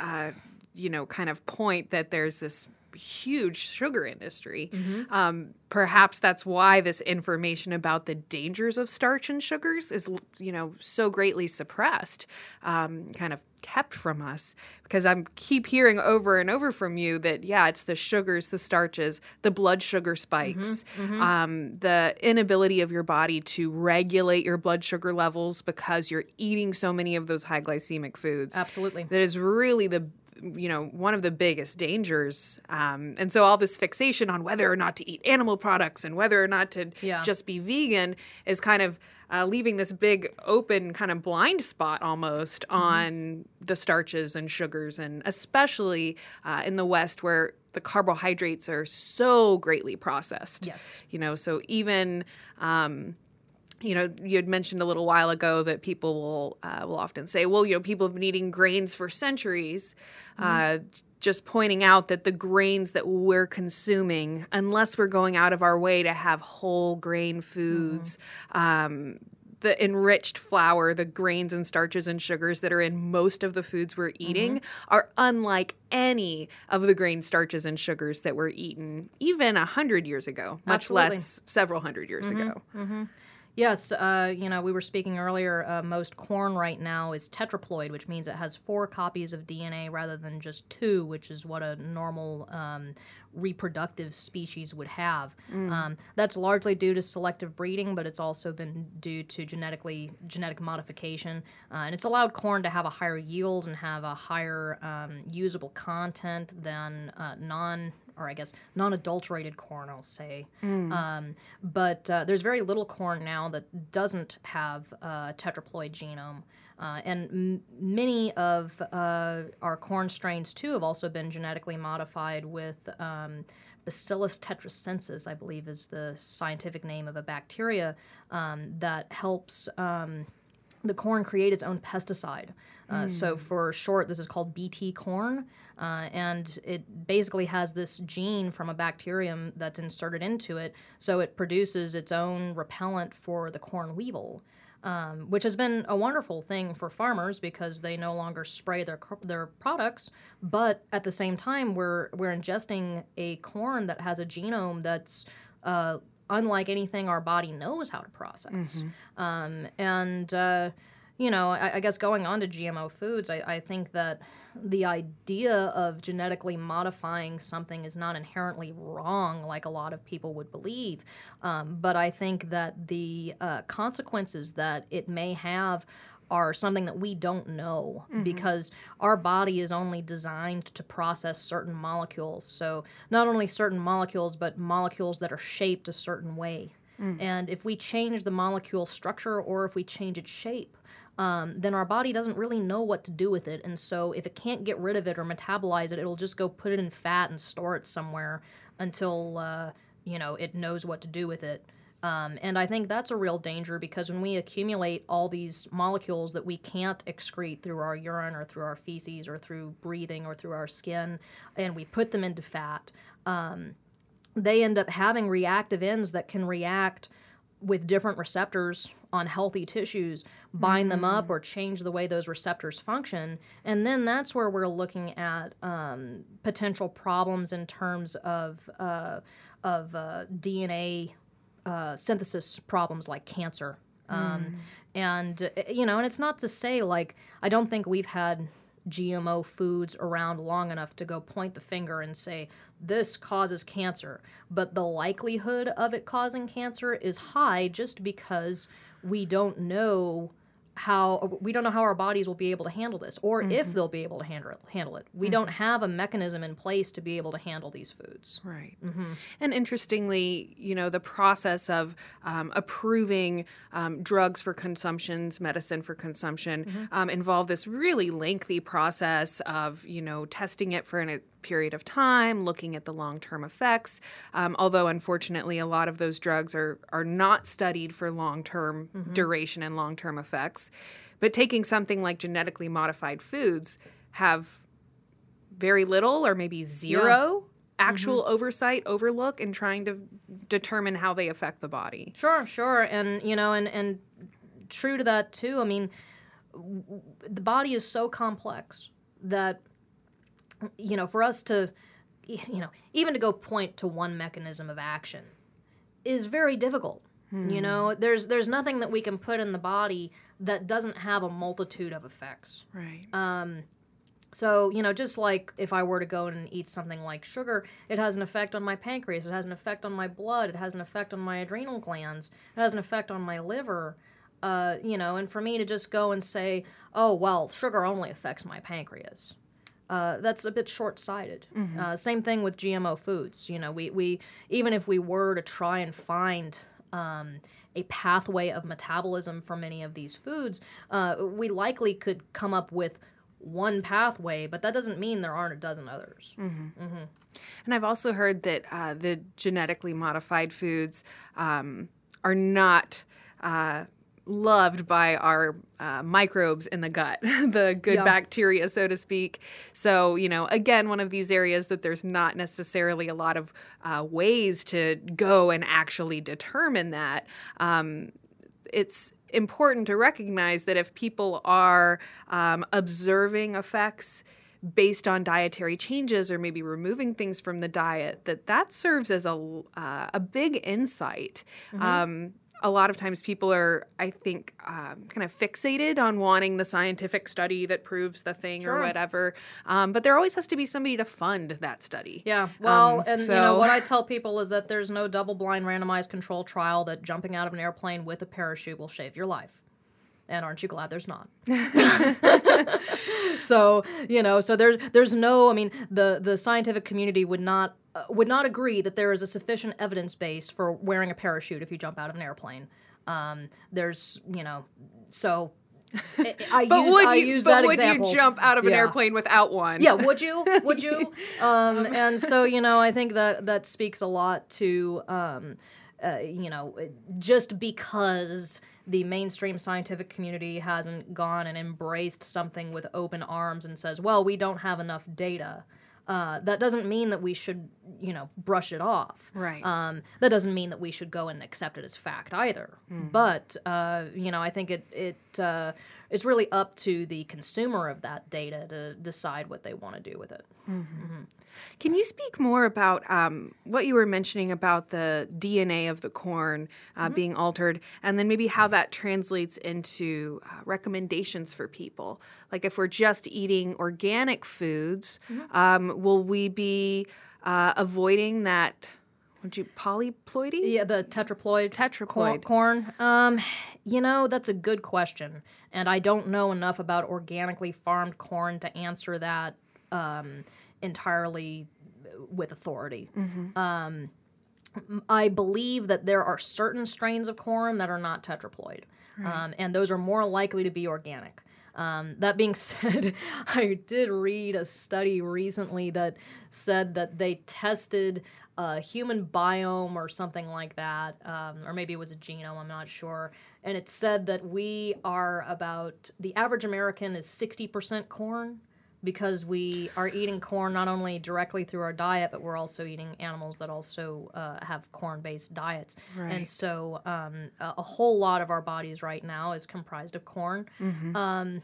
uh, you know, kind of point that there's this huge sugar industry. Mm-hmm. Um, perhaps that's why this information about the dangers of starch and sugars is, you know, so greatly suppressed, um, kind of kept from us. Because I'm keep hearing over and over from you that yeah, it's the sugars, the starches, the blood sugar spikes, Mm-hmm, Um, the inability of your body to regulate your blood sugar levels because you're eating so many of those high glycemic foods Absolutely. that is really the you know one of the biggest dangers um, and so all this fixation on whether or not to eat animal products and whether or not to Yeah. just be vegan is kind of uh, leaving this big open kind of blind spot almost Mm-hmm. on the starches and sugars and especially uh, in the west where the carbohydrates are so greatly processed Yes. you know so even um, you know, you had mentioned a little while ago that people will uh, will often say, "Well, you know, people have been eating grains for centuries." Uh, just pointing out that the grains that we're consuming, unless we're going out of our way to have whole grain foods, um, the enriched flour, the grains and starches and sugars that are in most of the foods we're eating are unlike any of the grain starches and sugars that were eaten even a hundred years ago, much Absolutely. less several hundred years ago. Yes, uh, you know, we were speaking earlier. Uh, most corn right now is tetraploid, which means it has four copies of DNA rather than just two, which is what a normal um, reproductive species would have. Um, that's largely due to selective breeding, but it's also been due to genetically genetic modification, uh, and it's allowed corn to have a higher yield and have a higher um, usable content than uh, non or I guess non-adulterated corn, I'll say. Um, but uh, there's very little corn now that doesn't have a tetraploid genome. Uh, and m- many of uh, our corn strains, too, have also been genetically modified with um, Bacillus tetracensus, I believe is the scientific name of a bacteria um, that helps um, the corn create its own pesticide. Uh, So, for short, this is called BT corn, uh, and it basically has this gene from a bacterium that's inserted into it, so it produces its own repellent for the corn weevil. Um, which has been a wonderful thing for farmers because they no longer spray their their products, but at the same time we're we're ingesting a corn that has a genome that's uh, unlike anything our body knows how to process. Um, and uh, you know, I, I guess going on to GMO foods, I, I think that the idea of genetically modifying something is not inherently wrong, like a lot of people would believe. Um, but I think that the uh, consequences that it may have are something that we don't know because our body is only designed to process certain molecules. So, not only certain molecules, but molecules that are shaped a certain way. And if we change the molecule structure or if we change its shape, um, then our body doesn't really know what to do with it. And so, if it can't get rid of it or metabolize it, it'll just go put it in fat and store it somewhere until uh, you know it knows what to do with it. Um, and I think that's a real danger because when we accumulate all these molecules that we can't excrete through our urine or through our feces or through breathing or through our skin, and we put them into fat, um, they end up having reactive ends that can react with different receptors on healthy tissues, bind them up or change the way those receptors function. And then that's where we're looking at um, potential problems in terms of, uh, of uh, DNA uh, synthesis problems like cancer. Um, And, uh, you know, and it's not to say, like, I don't think we've had GMO foods around long enough to go point the finger and say, this causes cancer. But the likelihood of it causing cancer is high just because we don't know how we don't know how our bodies will be able to handle this or if they'll be able to handle it, handle it. We don't have a mechanism in place to be able to handle these foods. Right. And interestingly, you know, the process of um, approving um, drugs for consumptions, medicine for consumption, um, involve this really lengthy process of, you know, testing it for an, period of time, looking at the long term effects. Um, although, unfortunately, a lot of those drugs are, are not studied for long term duration and long term effects. But taking something like genetically modified foods have very little or maybe 0 actual oversight, overlook, in trying to determine how they affect the body. Sure, sure, and you know, and and true to that too. I mean, w- the body is so complex that you know, for us to, you know, even to go point to one mechanism of action is very difficult. You know, there's there's nothing that we can put in the body that doesn't have a multitude of effects. Right. So, you know, just like if I were to go and eat something like sugar, it has an effect on my pancreas, it has an effect on my blood, it has an effect on my adrenal glands, it has an effect on my liver. Uh, you know, and for me to just go and say, oh, well, sugar only affects my pancreas. Uh, that's a bit short-sighted. Uh, same thing with GMO foods. You know, we, we even if we were to try and find um, a pathway of metabolism for many of these foods, uh, we likely could come up with one pathway, but that doesn't mean there aren't a dozen others. And I've also heard that uh, the genetically modified foods um, are not uh, loved by our uh, microbes in the gut, the good Yeah. bacteria, so to speak. So, you know, again, one of these areas that there's not necessarily a lot of uh, ways to go and actually determine that. Um, it's important to recognize that if people are um, observing effects based on dietary changes or maybe removing things from the diet that that serves as a, uh, a big insight um, a lot of times people are i think um, kind of fixated on wanting the scientific study that proves the thing or whatever um, but there always has to be somebody to fund that study Yeah, well, Um, and you know what I tell people is that there's no double-blind randomized control trial that jumping out of an airplane with a parachute will save your life. And aren't you glad there's not? so you know, so there's there's no. I mean, the the scientific community would not would not agree that there is a sufficient evidence base for wearing a parachute if you jump out of an airplane. Um, there's, you know, so I, I But use, would I you? use but that would example. you jump out of an Yeah. airplane without one? Yeah, would you? Would you? Um, and so you know, I think that that speaks a lot to um, uh, you know, just because the mainstream scientific community hasn't gone and embraced something with open arms and says, "Well, we don't have enough data." Uh, that doesn't mean that we should, you know, brush it off. Right. Um, that doesn't mean that we should go and accept it as fact either. But uh, you know, I think it it uh, it's really up to the consumer of that data to decide what they want to do with it. Can you speak more about um, what you were mentioning about the DNA of the corn uh, being altered, and then maybe how that translates into uh, recommendations for people? Like, if we're just eating organic foods, um, will we be uh, avoiding that? Would you polyploidy? Yeah, the tetraploid Tetraploid. corn. Um, you know, that's a good question, and I don't know enough about organically farmed corn to answer that um, entirely with authority. Um, m- I believe that there are certain strains of corn that are not tetraploid, um, and those are more likely to be organic. Um, that being said, I did read a study recently that said that they tested a human biome or something like that, um, or maybe it was a genome, I'm not sure. And it said that we are about, the average American is 60% corn because we are eating corn not only directly through our diet, but we're also eating animals that also uh, have corn-based diets. Right. And so, um, a, a whole lot of our bodies right now is comprised of corn. Um,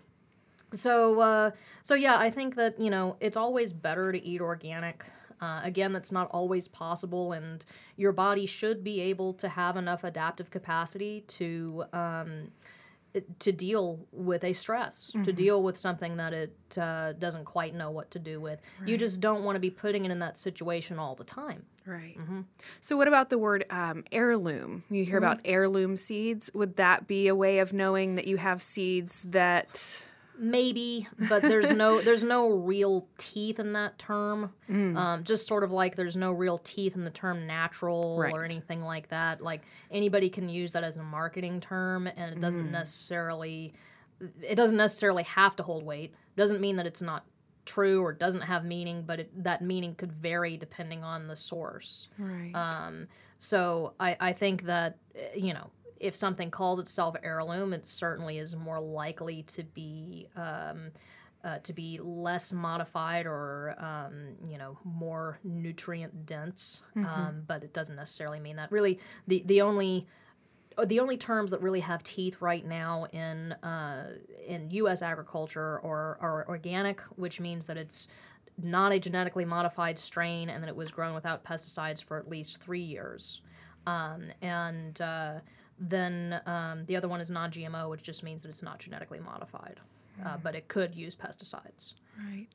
so, uh, so yeah, I think that you know it's always better to eat organic. Uh, again, that's not always possible, and your body should be able to have enough adaptive capacity to um, to deal with a stress, to deal with something that it uh, doesn't quite know what to do with. You just don't want to be putting it in that situation all the time. Right. So, what about the word um, heirloom? You hear about heirloom seeds. Would that be a way of knowing that you have seeds that? Maybe, but there's no there's no real teeth in that term. Um, just sort of like there's no real teeth in the term natural or anything like that. Like anybody can use that as a marketing term, and it doesn't necessarily it doesn't necessarily have to hold weight. Doesn't mean that it's not true or doesn't have meaning, but it, that meaning could vary depending on the source. Right. Um, so I, I think that uh, you know if something calls itself heirloom, it certainly is more likely to be um, uh, to be less modified or um, you know more nutrient dense. Um, but it doesn't necessarily mean that. Really, the the only uh, the only terms that really have teeth right now in uh, in U.S. agriculture are, are organic, which means that it's not a genetically modified strain and that it was grown without pesticides for at least three years. Um, and uh, then um, the other one is non-GMO, which just means that it's not genetically modified, uh, but it could use pesticides. Right.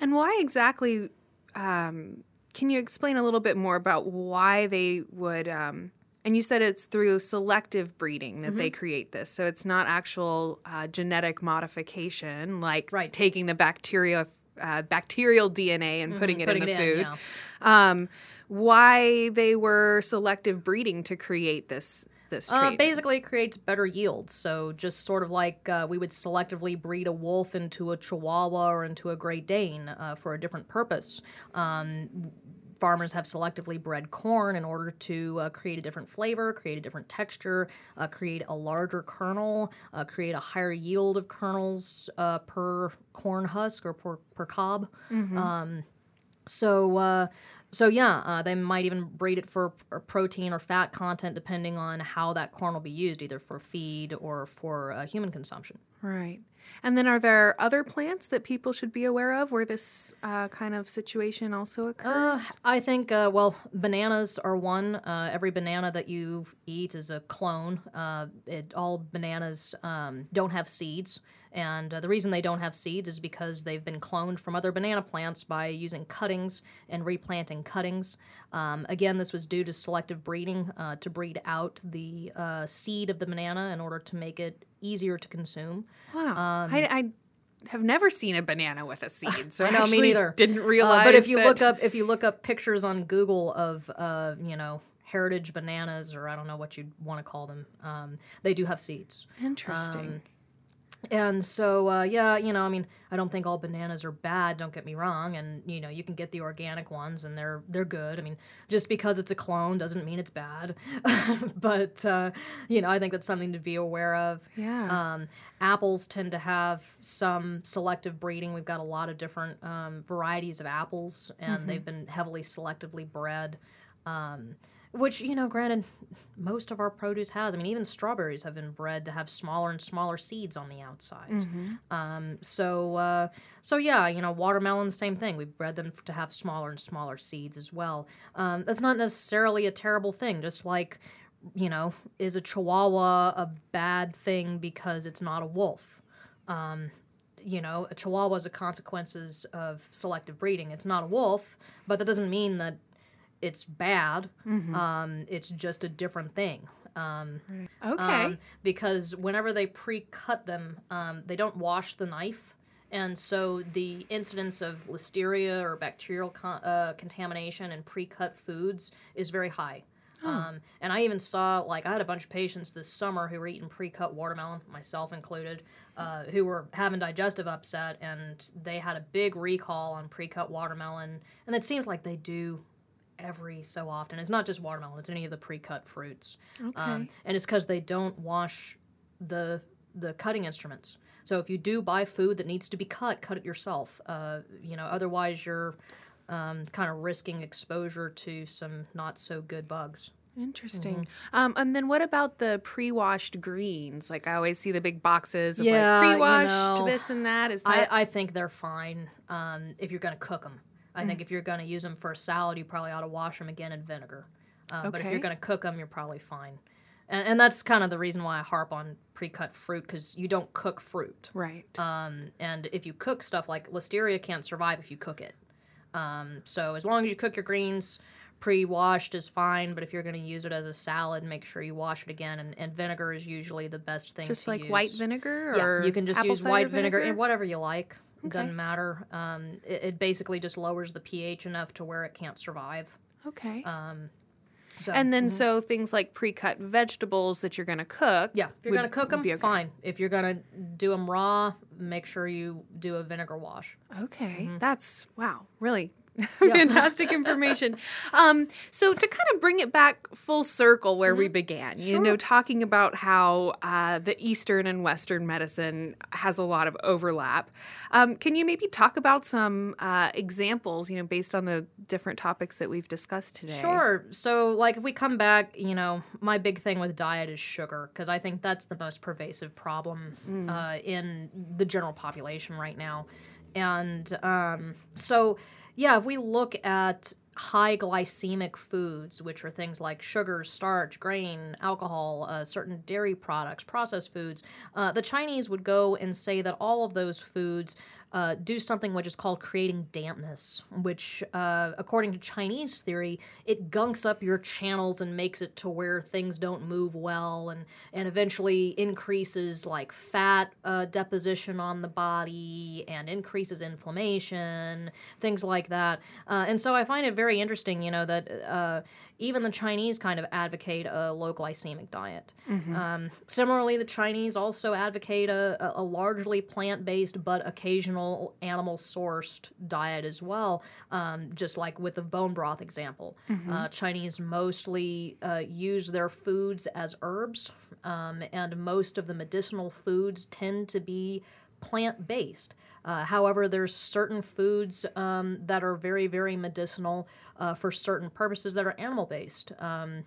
And why exactly? Um, can you explain a little bit more about why they would? Um, and you said it's through selective breeding that they create this, so it's not actual uh, genetic modification, like Right. taking the bacteria, uh, bacterial DNA and putting it putting in the it in, food. yeah. Um, why they were selective breeding to create this this Uh, basically, it creates better yields. So, just sort of like uh, we would selectively breed a wolf into a Chihuahua or into a Great Dane uh, for a different purpose. Um, farmers have selectively bred corn in order to uh, create a different flavor, create a different texture, uh, create a larger kernel, uh, create a higher yield of kernels uh, per corn husk or per, per cob. Um, so, uh, so yeah, uh, they might even breed it for protein or fat content, depending on how that corn will be used, either for feed or for uh, human consumption. Right. And then, are there other plants that people should be aware of where this uh, kind of situation also Uh, occurs? I think, uh, well, bananas are one. Uh, every banana that you eat is a clone. Uh, it, all bananas um, don't have seeds. And uh, the reason they don't have seeds is because they've been cloned from other banana plants by using cuttings and replanting cuttings. Um, again, this was due to selective breeding uh, to breed out the uh, seed of the banana in order to make it easier to consume. wow. um, I, I have never seen a banana with a seed, so I, know, me neither. Didn't Uh, realize. but if you that- look up if you look up pictures on Google of uh, you know heritage bananas or I don't know what you'd want to call them, um, they do have seeds. interesting. Um, And so, uh, yeah, you know, I mean, I don't think all bananas are bad. Don't get me wrong, and you know, you can get the organic ones, and they're they're good. I mean, just because it's a clone doesn't mean it's bad. but uh, you know, I think that's something to be aware of. yeah. Um, apples tend to have some selective breeding. We've got a lot of different um, varieties of apples, and they've been heavily selectively bred. Um, which, you know, granted, most of our produce has. I mean, even strawberries have been bred to have smaller and smaller seeds on the outside. Um, so, uh, so yeah, you know, watermelons, same thing. We've bred them to have smaller and smaller seeds as well. Um, that's not necessarily a terrible thing. Just like, you know, is a Chihuahua a bad thing because it's not a wolf? Um, you know, a Chihuahua is a consequences of selective breeding. It's not a wolf, but that doesn't mean that it's bad. Um, it's just a different thing. Um, okay. um, because whenever they pre-cut them, um, they don't wash the knife, and so the incidence of listeria or bacterial con- uh, contamination in pre-cut foods is very high. Um, and I even saw, like, I had a bunch of patients this summer who were eating pre-cut watermelon, myself included, uh, who were having digestive upset, and they had a big recall on pre-cut watermelon. And it seems like they do every so often. It's not just watermelon; it's any of the pre-cut fruits. Okay. Um, and it's because they don't wash the the cutting instruments. So if you do buy food that needs to be cut, cut it yourself. Uh, you know, otherwise you're um, kind of risking exposure to some not so good bugs. Interesting. Mm-hmm. Um, and then what about the pre-washed greens? Like I always see the big boxes of Yeah, like pre-washed know, this and that. Is I, I think they're fine um, if you're going to cook them. I think if you're going to use them for a salad, you probably ought to wash them again in vinegar. Uh, But if you're going to cook them, you're probably fine. And, and that's kind of the reason why I harp on pre-cut fruit because you don't cook fruit. right? Um, and if you cook stuff like listeria can't survive if you cook it. Um, so as long as you cook your greens, pre-washed is fine. But if you're going to use it as a salad, make sure you wash it again. And, and vinegar is usually the best thing. just like use. white vinegar, Yeah, you can just use white vinegar, and whatever you like. Okay. Doesn't matter. Um, it, it basically just lowers the pH enough to where it can't survive. Okay. Um, so and then so things like pre-cut vegetables that you're going to cook. yeah, if you're gonna cook them, okay. fine. If you're gonna do them raw, make sure you do a vinegar wash. Okay, Mm-hmm. that's wow, really fantastic information. Um, so to kind of bring it back full circle where Mm-hmm. we began, you know, talking about how uh, the Eastern and Western medicine has a lot of overlap. Um, can you maybe talk about some uh, examples, you know, based on the different topics that we've discussed today? Sure. So, like, if we come back, you know, my big thing with diet is sugar because I think that's the most pervasive problem uh, in the general population right now. And um, so, yeah, if we look at high glycemic foods, which are things like sugar, starch, grain, alcohol, uh, certain dairy products, processed foods, uh, the Chinese would go and say that all of those foods uh, do something which is called creating dampness, which, uh, according to Chinese theory, it gunks up your channels and makes it to where things don't move well, and and eventually increases like fat uh, deposition on the body and increases inflammation, things like that. Uh, and so I find it very interesting, you know, that. Even the Chinese kind of advocate a low glycemic diet. Um, similarly, the Chinese also advocate a, a- largely plant based but occasional animal sourced diet as well, um, just like with the bone broth example. Uh, Chinese mostly uh, use their foods as herbs, um, and most of the medicinal foods tend to be plant based. Uh, however, there's certain foods um, that are very, very medicinal uh, for certain purposes that are animal based. Um,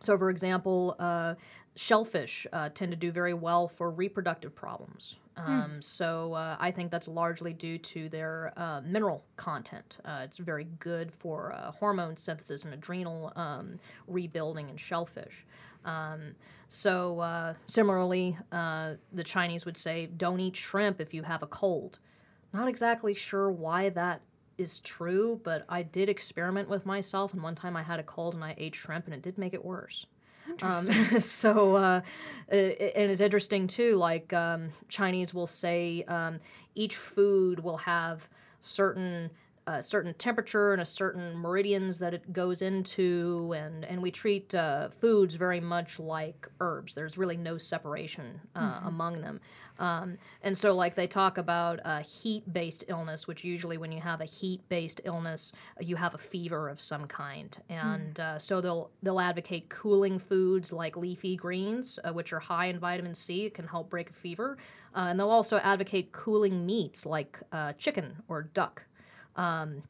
so, for example, uh, shellfish uh, tend to do very well for reproductive problems. Um, So, uh, I think that's largely due to their uh, mineral content. Uh, it's very good for uh, hormone synthesis and adrenal um, rebuilding in shellfish. Um, so, uh, similarly, uh, the Chinese would say, don't eat shrimp if you have a cold. Not exactly sure why that is true, but I did experiment with myself, and one time I had a cold and I ate shrimp, and it did make it worse. Um, so, uh, it, and it's interesting too. Like um, Chinese will say, um, each food will have certain a certain temperature and a certain meridians that it goes into, and, and we treat uh, foods very much like herbs. There's really no separation uh, mm-hmm. among them. Um, and so, like, they talk about a heat based illness, which usually, when you have a heat based illness, you have a fever of some kind. And mm. uh, so, they'll, they'll advocate cooling foods like leafy greens, uh, which are high in vitamin C. It can help break a fever. Uh, and they'll also advocate cooling meats like uh, chicken or duck. Um,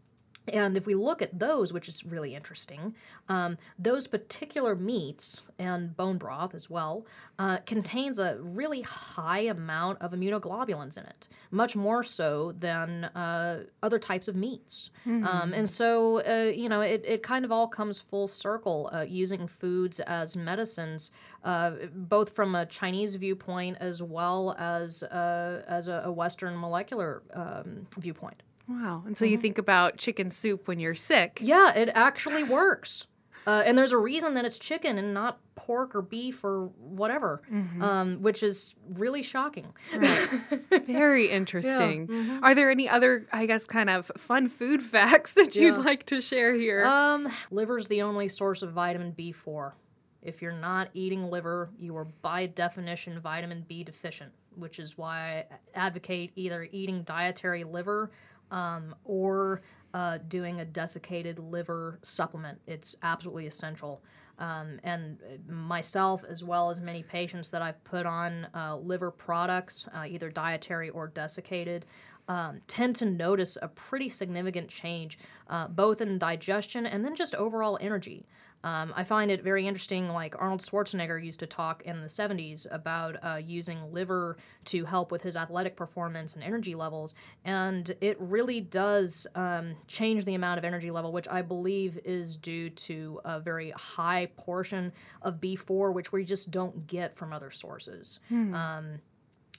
and if we look at those, which is really interesting, um, those particular meats and bone broth as well uh, contains a really high amount of immunoglobulins in it, much more so than uh, other types of meats. Mm-hmm. Um, and so, uh, you know, it, it kind of all comes full circle uh, using foods as medicines, uh, both from a Chinese viewpoint as well as, uh, as a, a, Western molecular um, viewpoint. Wow. And so mm-hmm. you think about chicken soup when you're sick. Yeah, it actually works. Uh, and there's a reason that it's chicken and not pork or beef or whatever, mm-hmm. um, which is really shocking. Right. Very interesting. Yeah. Mm-hmm. Are there any other, I guess, kind of fun food facts that you'd like to share here? Um, liver's the only source of vitamin B4. If you're not eating liver, you are by definition vitamin B deficient, which is why I advocate either eating dietary liver um, or uh, doing a desiccated liver supplement. It's absolutely essential. Um, and myself, as well as many patients that I've put on uh, liver products, uh, either dietary or desiccated, um, tend to notice a pretty significant change, uh, both in digestion and then just overall energy. Um, I find it very interesting. Like Arnold Schwarzenegger used to talk in the 70s about uh, using liver to help with his athletic performance and energy levels. And it really does um, change the amount of energy level, which I believe is due to a very high portion of B4, which we just don't get from other sources. Hmm. Um,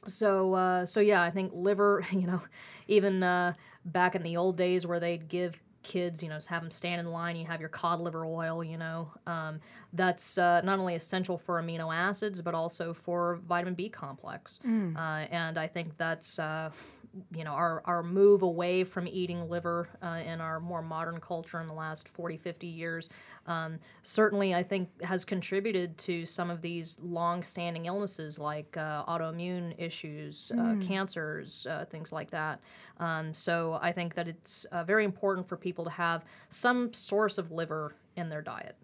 so, uh, so yeah, I think liver, you know, even uh, back in the old days where they'd give kids, you know, have them stand in line. You have your cod liver oil, you know. Um, that's uh, not only essential for amino acids, but also for vitamin B complex. Mm. Uh, and I think that's uh, you know our, our move away from eating liver uh, in our more modern culture in the last 40 50 years um, certainly i think has contributed to some of these long-standing illnesses like uh, autoimmune issues uh, mm. cancers uh, things like that um, so i think that it's uh, very important for people to have some source of liver in their diet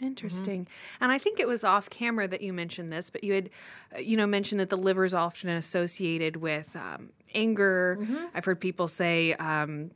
Interesting. Mm-hmm. And I think it was off camera that you mentioned this, but you had, uh, you know, mentioned that the liver is often associated with um, anger. Mm-hmm. I've heard people say um,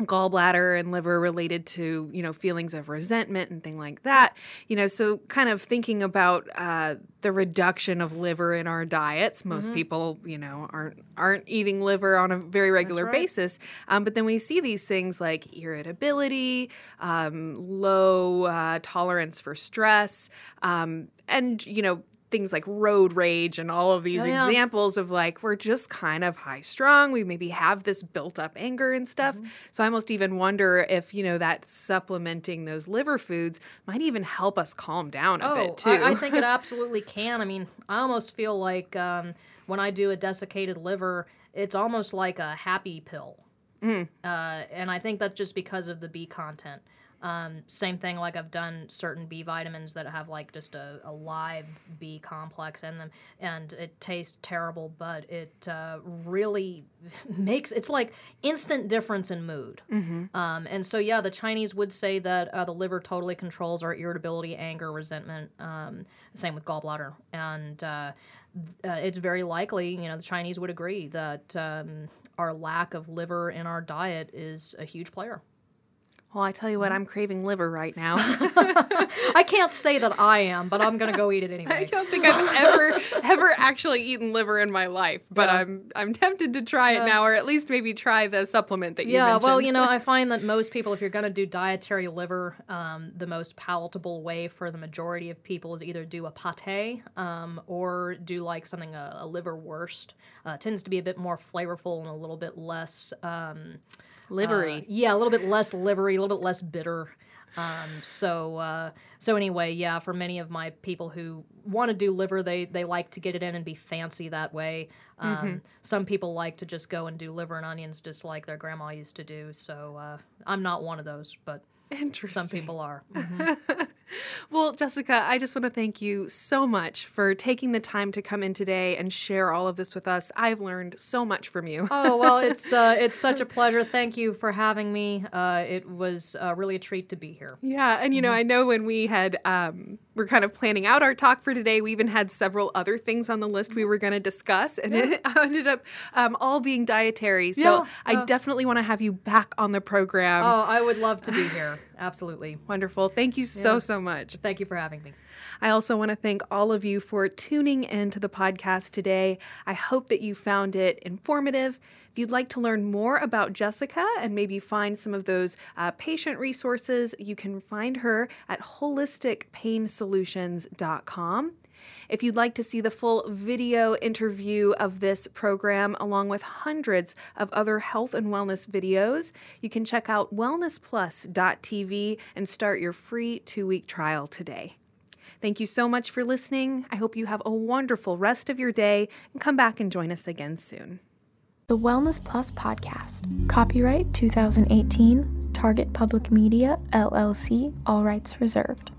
gallbladder and liver related to you know feelings of resentment and thing like that you know so kind of thinking about uh, the reduction of liver in our diets most mm-hmm. people you know aren't aren't eating liver on a very regular right. basis um, but then we see these things like irritability um, low uh, tolerance for stress um, and you know things like road rage and all of these oh, yeah. examples of like we're just kind of high strung we maybe have this built up anger and stuff mm-hmm. so i almost even wonder if you know that supplementing those liver foods might even help us calm down a oh, bit too I, I think it absolutely can i mean i almost feel like um, when i do a desiccated liver it's almost like a happy pill mm. uh, and i think that's just because of the b content um, same thing, like I've done certain B vitamins that have like just a, a, live B complex in them, and it tastes terrible, but it uh, really makes it's like instant difference in mood. Mm-hmm. Um, and so, yeah, the Chinese would say that uh, the liver totally controls our irritability, anger, resentment. Um, same with gallbladder, and uh, uh, it's very likely, you know, the Chinese would agree that um, our lack of liver in our diet is a huge player. Well, I tell you what, I'm craving liver right now. I can't say that I am, but I'm gonna go eat it anyway. I don't think I've ever ever actually eaten liver in my life, but yeah. I'm I'm tempted to try it uh, now, or at least maybe try the supplement that you yeah, mentioned. well, you know, I find that most people, if you're gonna do dietary liver, um, the most palatable way for the majority of people is either do a pate um, or do like something a, a liver wurst. Uh, tends to be a bit more flavorful and a little bit less. Um, livery. Uh, yeah, a little bit less livery, a little bit less bitter. Um, so uh, so anyway, yeah, for many of my people who want to do liver, they they like to get it in and be fancy that way. Um, Mm-hmm. Some people like to just go and do liver and onions just like their grandma used to do. So uh, I'm not one of those, but Interesting. some people are. Well, Jessica, I just want to thank you so much for taking the time to come in today and share all of this with us. I've learned so much from you. oh well, it's uh, it's such a pleasure. Thank you for having me. Uh, it was uh, really a treat to be here. Yeah, and you know, I know when we had um, we're kind of planning out our talk for today, we even had several other things on the list we were going to discuss, and it ended up um, all being dietary. So Yeah, I yeah. definitely want to have you back on the program. Oh, I would love to be here. Absolutely. Wonderful. Thank you so Yeah. so much. Thank you for having me. I also want to thank all of you for tuning in to the podcast today. I hope that you found it informative. If you'd like to learn more about Jessica and maybe find some of those uh, patient resources, you can find her at holisticpainsolutions.com. If you'd like to see the full video interview of this program, along with hundreds of other health and wellness videos, you can check out wellnessplus.tv and start your free two week trial today. Thank you so much for listening. I hope you have a wonderful rest of your day and come back and join us again soon. The Wellness Plus Podcast. Copyright 2018. Target Public Media, LLC. All rights reserved.